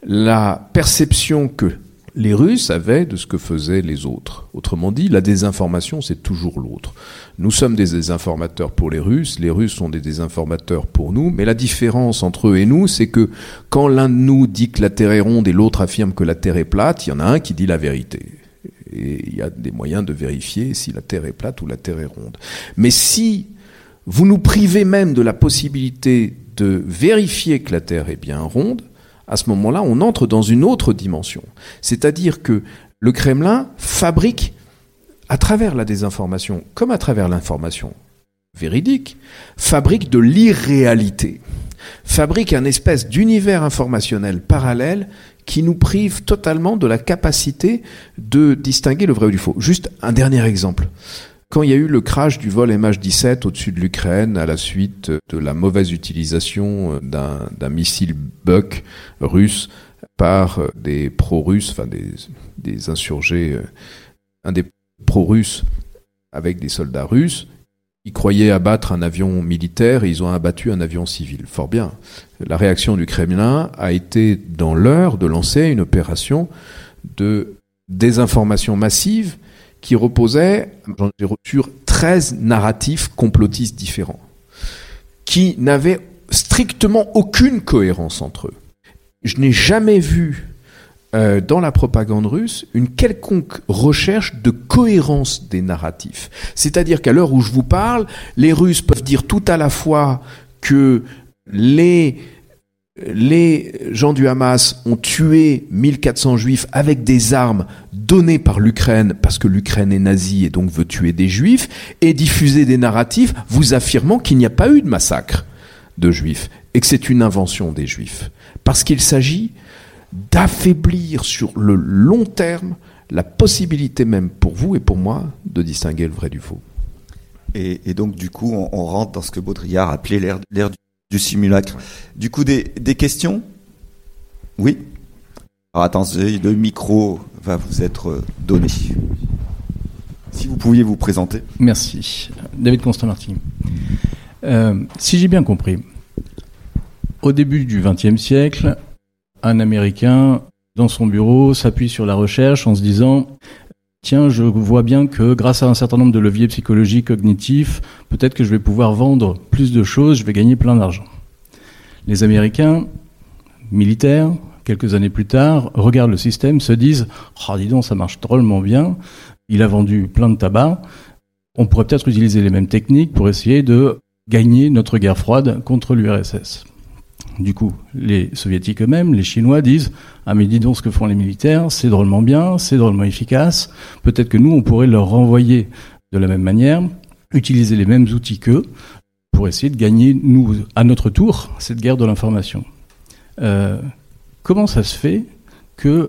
la perception que les Russes avaient de ce que faisaient les autres. Autrement dit, la désinformation, c'est toujours l'autre. Nous sommes des désinformateurs pour les Russes, les Russes sont des désinformateurs pour nous, mais la différence entre eux et nous, c'est que quand l'un de nous dit que la Terre est ronde et l'autre affirme que la Terre est plate, il y en a un qui dit la vérité. Et il y a des moyens de vérifier si la Terre est plate ou la Terre est ronde. Mais si vous nous privez même de la possibilité de vérifier que la Terre est bien ronde, à ce moment-là, on entre dans une autre dimension. C'est-à-dire que le Kremlin fabrique, à travers la désinformation, comme à travers l'information véridique, fabrique de l'irréalité, fabrique un espèce d'univers informationnel parallèle qui nous prive totalement de la capacité de distinguer le vrai du faux. Juste un dernier exemple. Quand il y a eu le crash du vol MH17 au-dessus de l'Ukraine à la suite de la mauvaise utilisation d'un missile Buck russe par des pro-russes, enfin des, insurgés, un des pro-russes avec des soldats russes, ils croyaient abattre un avion militaire et ils ont abattu un avion civil. Fort bien. La réaction du Kremlin a été dans l'heure de lancer une opération de désinformation massive qui reposait sur 13 narratifs complotistes différents, qui n'avaient strictement aucune cohérence entre eux. Je n'ai jamais vu euh, dans la propagande russe une quelconque recherche de cohérence des narratifs. C'est-à-dire qu'à l'heure où je vous parle, les Russes peuvent dire tout à la fois que les les gens du Hamas ont tué 1400 juifs avec des armes données par l'Ukraine parce que l'Ukraine est nazie et donc veut tuer des juifs et diffuser des narratifs vous affirmant qu'il n'y a pas eu de massacre de juifs et que c'est une invention des juifs. Parce qu'il s'agit d'affaiblir sur le long terme la possibilité même pour vous et pour moi de distinguer le vrai du faux. Et, donc du coup, on, rentre dans ce que Baudrillard appelait l'ère du, simulacre. Du coup, des, questions? Oui Alors attendez, le micro va vous être donné. Si vous pouviez vous présenter. Merci. David Constant Martin. Euh, si j'ai bien compris, au début du XXe siècle, un Américain dans son bureau s'appuie sur la recherche en se disant tiens, je vois bien que grâce à un certain nombre de leviers psychologiques, cognitifs, peut-être que je vais pouvoir vendre plus de choses, je vais gagner plein d'argent. Les Américains, militaires, quelques années plus tard, regardent le système, se disent oh, dis donc, ça marche drôlement bien, il a vendu plein de tabac, on pourrait peut-être utiliser les mêmes techniques pour essayer de gagner notre guerre froide contre l'URSS. Du coup, les soviétiques eux-mêmes, les Chinois disent Ah mais dis donc ce que font les militaires, c'est drôlement bien, c'est drôlement efficace. Peut-être que nous, on pourrait leur renvoyer de la même manière, utiliser les mêmes outils qu'eux pour essayer de gagner, nous, à notre tour, cette guerre de l'information. Euh, comment ça se fait que,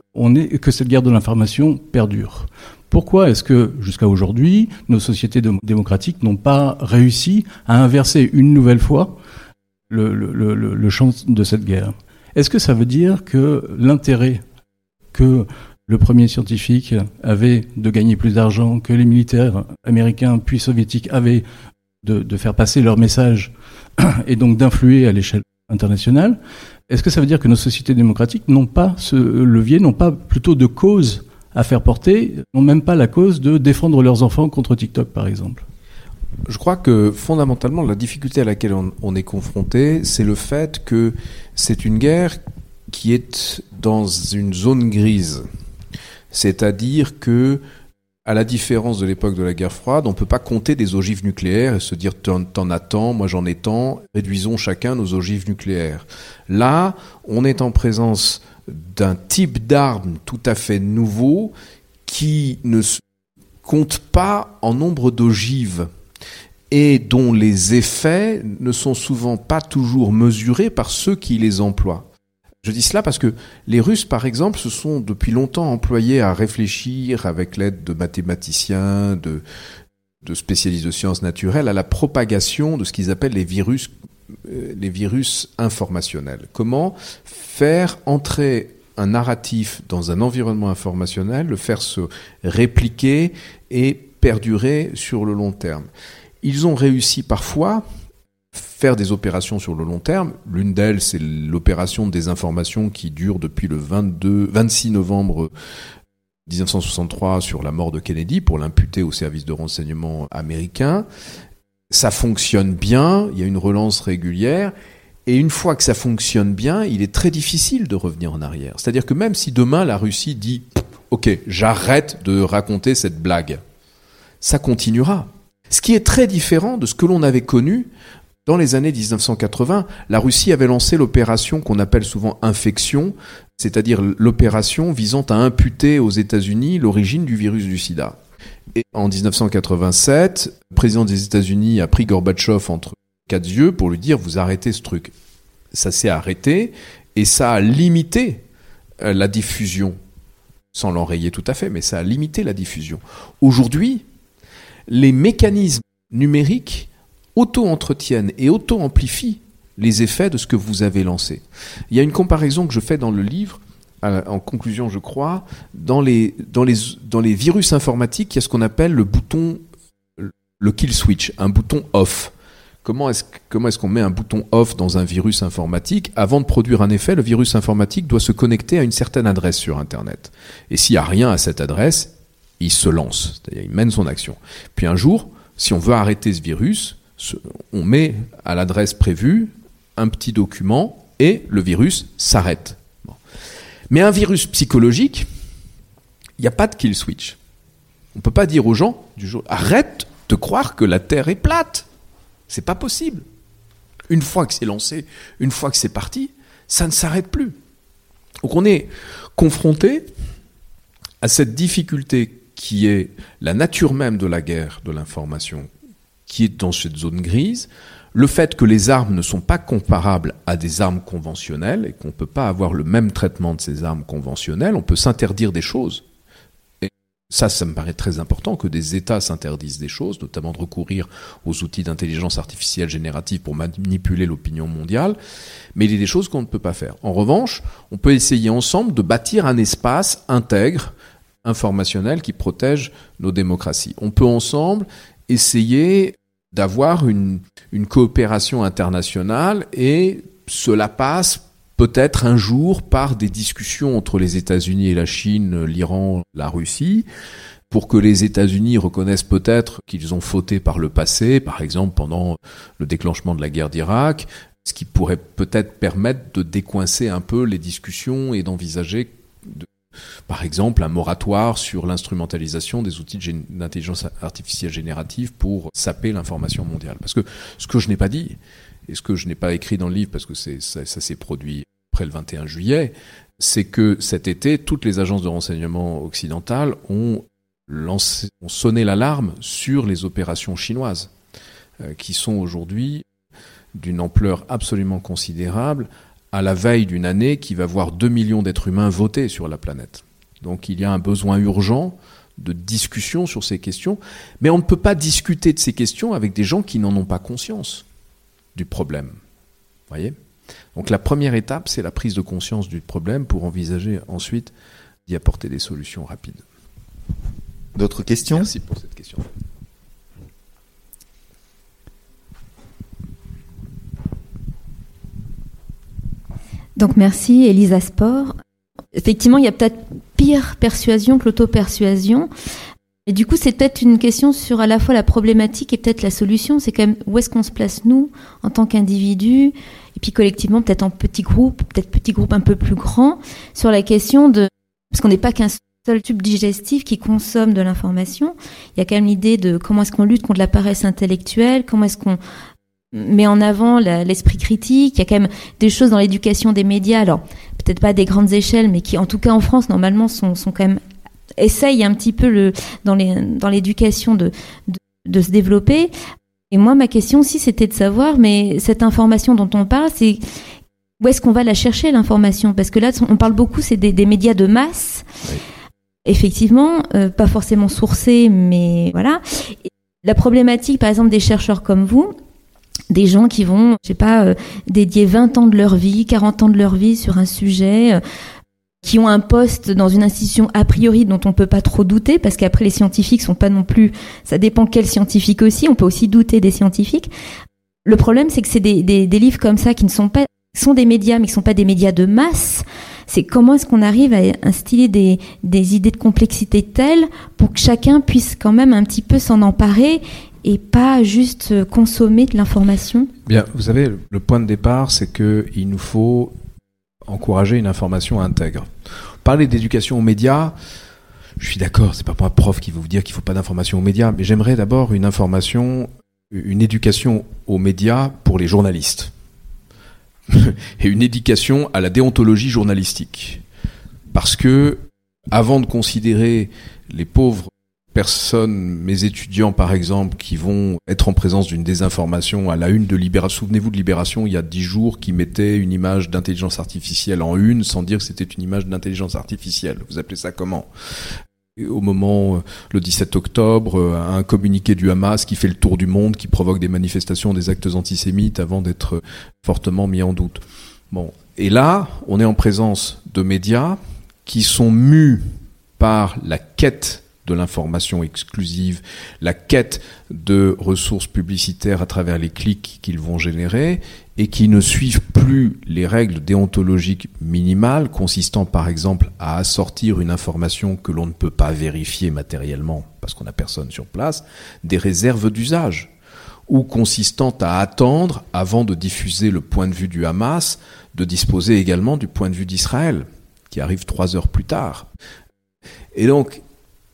cette guerre de l'information perdure? Pourquoi est-ce que, jusqu'à aujourd'hui, nos sociétés démocratiques n'ont pas réussi à inverser une nouvelle fois le, champ de cette guerre. Est-ce que ça veut dire que l'intérêt que le premier scientifique avait de gagner plus d'argent, que les militaires américains puis soviétiques avaient de, de faire passer leur message *clears throat* et donc d'influer à l'échelle internationale, est-ce que ça veut dire que nos sociétés démocratiques n'ont pas ce levier, n'ont pas plutôt de cause à faire porter, n'ont même pas la cause de défendre leurs enfants contre TikTok par exemple? Je crois que fondamentalement, la difficulté à laquelle on, est confronté, c'est le fait que c'est une guerre qui est dans une zone grise. C'est-à-dire que, à la différence de l'époque de la guerre froide, on ne peut pas compter des ogives nucléaires et se dire t'en as tant, moi j'en ai tant, réduisons chacun nos ogives nucléaires. Là, on est en présence d'un type d'arme tout à fait nouveau qui ne compte pas en nombre d'ogives et dont les effets ne sont souvent pas toujours mesurés par ceux qui les emploient. Je dis cela parce que les Russes, par exemple, se sont depuis longtemps employés à réfléchir avec l'aide de mathématiciens, de, spécialistes de sciences naturelles, à la propagation de ce qu'ils appellent les virus, euh, les virus informationnels. Comment faire entrer un narratif dans un environnement informationnel, le faire se répliquer et perdurer sur le long terme? Ils ont réussi parfois faire des opérations sur le long terme. L'une d'elles, c'est l'opération des informations qui dure depuis le 22, 26 novembre 1963 sur la mort de Kennedy pour l'imputer au service de renseignement américain. Ça fonctionne bien, il y a une relance régulière. Et une fois que ça fonctionne bien, il est très difficile de revenir en arrière. C'est-à-dire que même si demain la Russie dit ok, j'arrête de raconter cette blague. Ça continuera. Ce qui est très différent de ce que l'on avait connu dans les années 1980. La Russie avait lancé l'opération qu'on appelle souvent infection, c'est-à-dire l'opération visant à imputer aux États-Unis l'origine du virus du sida. Et en 1987, le président des États-Unis a pris Gorbatchev entre quatre yeux pour lui dire vous arrêtez ce truc. Ça s'est arrêté et ça a limité euh, la diffusion, sans l'enrayer tout à fait, mais ça a limité la diffusion. Aujourd'hui, les mécanismes numériques auto-entretiennent et auto-amplifient les effets de ce que vous avez lancé. Il y a une comparaison que je fais dans le livre, en conclusion je crois, dans les, dans les, dans les virus informatiques, il y a ce qu'on appelle le bouton, le kill switch, un bouton off. Comment est-ce comment est-ce qu'on met un bouton off dans un virus informatique? Avant de produire un effet, le virus informatique doit se connecter à une certaine adresse sur Internet. Et s'il n'y a rien à cette adresse, il se lance, c'est-à-dire il mène son action. Puis un jour, si on veut arrêter ce virus, on met à l'adresse prévue un petit document et le virus s'arrête. Mais un virus psychologique, il n'y a pas de kill switch. On ne peut pas dire aux gens du jour arrête de croire que la Terre est plate. C'est pas possible. Une fois que c'est lancé, une fois que c'est parti, ça ne s'arrête plus. Donc on est confronté à cette difficulté qui est la nature même de la guerre de l'information, qui est dans cette zone grise, le fait que les armes ne sont pas comparables à des armes conventionnelles et qu'on ne peut pas avoir le même traitement de ces armes conventionnelles, on peut s'interdire des choses. Ça, ça me paraît très important que des États s'interdisent des choses, notamment de recourir aux outils d'intelligence artificielle générative pour manipuler l'opinion mondiale. Mais il y a des choses qu'on ne peut pas faire. En revanche, on peut essayer ensemble de bâtir un espace intègre, informationnel, qui protège nos démocraties. On peut ensemble essayer d'avoir une, une coopération internationale et cela passe peut-être un jour par des discussions entre les États-Unis et la Chine, l'Iran, la Russie, pour que les États-Unis reconnaissent peut-être qu'ils ont fauté par le passé, par exemple pendant le déclenchement de la guerre d'Irak, ce qui pourrait peut-être permettre de décoincer un peu les discussions et d'envisager par exemple, un moratoire sur l'instrumentalisation des outils d'intelligence artificielle générative pour saper l'information mondiale. Parce que ce que je n'ai pas dit, et ce que je n'ai pas écrit dans le livre parce que ça, s'est produit après le 21 juillet, c'est que cet été, toutes les agences de renseignement occidentales ont sonné l'alarme sur les opérations chinoises, euh, qui sont aujourd'hui d'une ampleur absolument considérable, à la veille d'une année qui va voir 2 millions d'êtres humains voter sur la planète. Donc il y a un besoin urgent de discussion sur ces questions, mais on ne peut pas discuter de ces questions avec des gens qui n'en ont pas conscience du problème. Voyez? Donc la première étape, c'est la prise de conscience du problème pour envisager ensuite d'y apporter des solutions rapides. D'autres questions? Merci pour cette question. Donc merci Elisa Sport. Effectivement, il y a peut-être pire persuasion que l'auto-persuasion. Et du coup, c'est peut-être une question sur à la fois la problématique et peut-être la solution. C'est quand même où est-ce qu'on se place nous en tant qu'individus et puis collectivement, peut-être en petits groupes, peut-être petits groupes un peu plus grands, sur la question de parce qu'on n'est pas qu'un seul tube digestif qui consomme de l'information. Il y a quand même l'idée de comment est-ce qu'on lutte contre la paresse intellectuelle, comment est-ce qu'on met en avant l'esprit critique. Il y a quand même des choses dans l'éducation des médias. Alors peut-être pas à des grandes échelles, mais qui en tout cas en France normalement sont, sont quand même essaye un petit peu le, dans, les, dans l'éducation de, de, de, se développer. Et moi, ma question aussi, c'était de savoir, mais cette information dont on parle, c'est où est-ce qu'on va la chercher, l'information? Parce que là, on parle beaucoup, c'est des, des médias de masse. Effectivement, euh, pas forcément sourcés, mais voilà. La problématique, par exemple, des chercheurs comme vous, des gens qui vont, je sais pas, euh, dédier 20 ans de leur vie, 40 ans de leur vie sur un sujet, euh, qui ont un poste dans une institution a priori dont on peut pas trop douter, parce qu'après les scientifiques sont pas non plus, ça dépend quels scientifiques aussi, on peut aussi douter des scientifiques. Le problème, c'est que c'est des, des, des, livres comme ça qui ne sont pas, sont des médias, mais qui sont pas des médias de masse. C'est comment est-ce qu'on arrive à instiller des, des idées de complexité telles pour que chacun puisse quand même un petit peu s'en emparer et pas juste consommer de l'information. Bien, vous savez, le point de départ, c'est qu'il nous faut encourager une information intègre. Parler d'éducation aux médias, je suis d'accord, c'est pas moi prof qui va vous dire qu'il faut pas d'information aux médias, mais j'aimerais d'abord une information, une éducation aux médias pour les journalistes. *laughs* Et une éducation à la déontologie journalistique, parce que avant de considérer les pauvres personnes, mes étudiants par exemple, qui vont être en présence d'une désinformation à la une de Libération. Souvenez-vous de Libération, il y a dix jours, qui mettait une image d'intelligence artificielle en une sans dire que c'était une image d'intelligence artificielle. Vous appelez ça comment? Au moment, euh, le 17 octobre, euh, un communiqué du Hamas qui fait le tour du monde, qui provoque des manifestations, des actes antisémites avant d'être fortement mis en doute. Bon. Et là, on est en présence de médias qui sont mus par la quête de l'information exclusive, la quête de ressources publicitaires à travers les clics qu'ils vont générer, et qui ne suivent plus les règles déontologiques minimales, consistant par exemple à assortir une information que l'on ne peut pas vérifier matériellement, parce qu'on n'a personne sur place, des réserves d'usage, ou consistant à attendre, avant de diffuser le point de vue du Hamas, de disposer également du point de vue d'Israël, qui arrive trois heures plus tard. Et donc,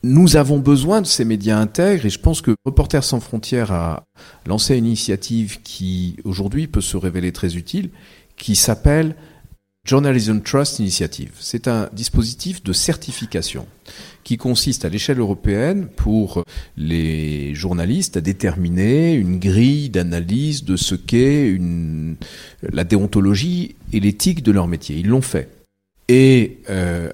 nous avons besoin de ces médias intègres et je pense que Reporters sans frontières a lancé une initiative qui aujourd'hui peut se révéler très utile, qui s'appelle Journalism Trust Initiative. C'est un dispositif de certification qui consiste à l'échelle européenne pour les journalistes à déterminer une grille d'analyse de ce qu'est la déontologie et l'éthique de leur métier. Ils l'ont fait. Et euh,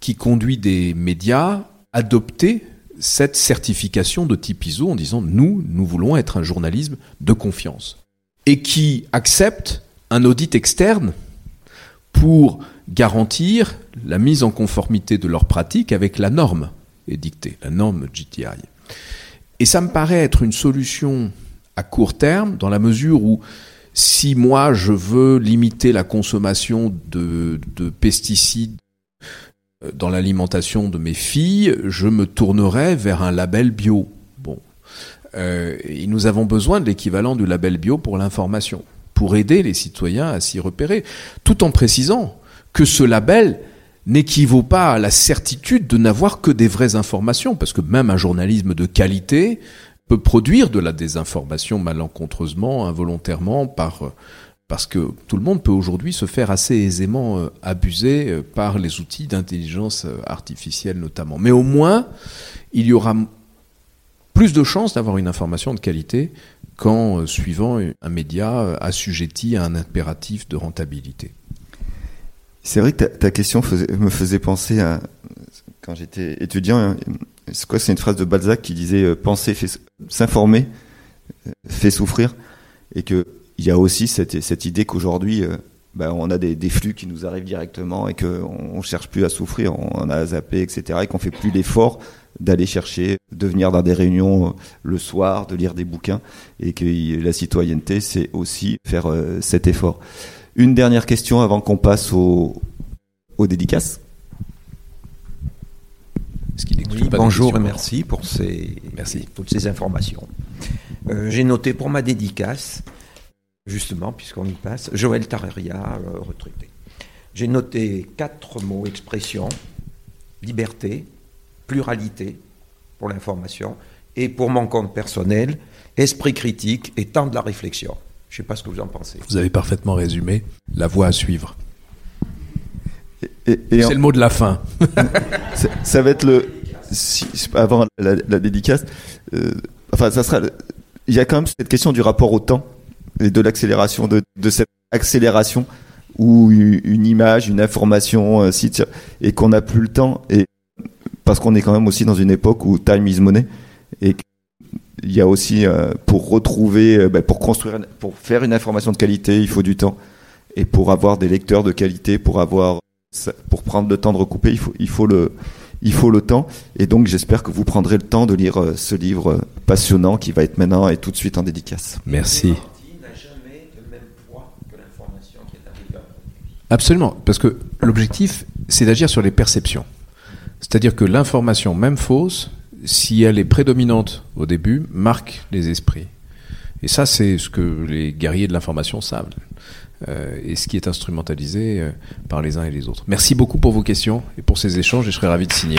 qui conduit des médias adopter cette certification de type ISO en disant nous, nous voulons être un journalisme de confiance. Et qui accepte un audit externe pour garantir la mise en conformité de leurs pratiques avec la norme édictée, la norme GTI. Et ça me paraît être une solution à court terme dans la mesure où si moi je veux limiter la consommation de pesticides dans l'alimentation de mes filles, je me tournerai vers un label bio. Bon, euh, et nous avons besoin de l'équivalent du label bio pour l'information, pour aider les citoyens à s'y repérer, tout en précisant que ce label n'équivaut pas à la certitude de n'avoir que des vraies informations, parce que même un journalisme de qualité peut produire de la désinformation malencontreusement, involontairement, par parce que tout le monde peut aujourd'hui se faire assez aisément euh, abuser euh, par les outils d'intelligence euh, artificielle notamment. Mais au moins, il y aura plus de chances d'avoir une information de qualité qu'en suivant un média assujetti à un impératif de rentabilité. C'est vrai que ta, question me faisait penser à quand j'étais étudiant. Hein, c'est quoi C'est une phrase de Balzac qui disait penser, s'informer, fait souffrir, et que il y a aussi cette, cette idée qu'aujourd'hui, euh, ben, on a des, des, flux qui nous arrivent directement et qu'on ne cherche plus à souffrir, on a zappé, etc. et qu'on fait plus l'effort d'aller chercher, de venir dans des réunions euh, le soir, de lire des bouquins et que la citoyenneté, c'est aussi faire euh, cet effort. Une dernière question avant qu'on passe aux, aux dédicaces. Oui, bonjour et merci pour ces, merci. toutes ces informations. Euh, J'ai noté pour ma dédicace justement, puisqu'on y passe, Joël Tarreria, euh, retraité. J'ai noté quatre mots, expressions, liberté, pluralité pour l'information, et pour mon compte personnel, esprit critique et temps de la réflexion. Je ne sais pas ce que vous en pensez. Vous avez parfaitement résumé la voie à suivre. C'est le mot de la fin. *laughs* ça va être le. avant la, dédicace, euh, enfin, ça sera. Il y a quand même cette question du rapport au temps de l'accélération de, cette accélération où une image, une information, euh, site, et qu'on n'a plus le temps, et parce qu'on est quand même aussi dans une époque où time is money, et il y a aussi euh, pour retrouver, euh, bah, pour construire, pour faire une information de qualité, il faut du temps, et pour avoir des lecteurs de qualité, pour avoir, pour prendre le temps de recouper, il faut, il faut le, il faut le temps. Et donc, j'espère que vous prendrez le temps de lire ce livre passionnant qui va être maintenant et tout de suite en dédicace. Merci. Absolument, parce que l'objectif, c'est d'agir sur les perceptions. C'est-à-dire que l'information, même fausse, si elle est prédominante au début, marque les esprits. Et ça, c'est ce que les guerriers de l'information savent. Euh, et ce qui est instrumentalisé euh, par les uns et les autres. Merci beaucoup pour vos questions et pour ces échanges je serais ravi de signer.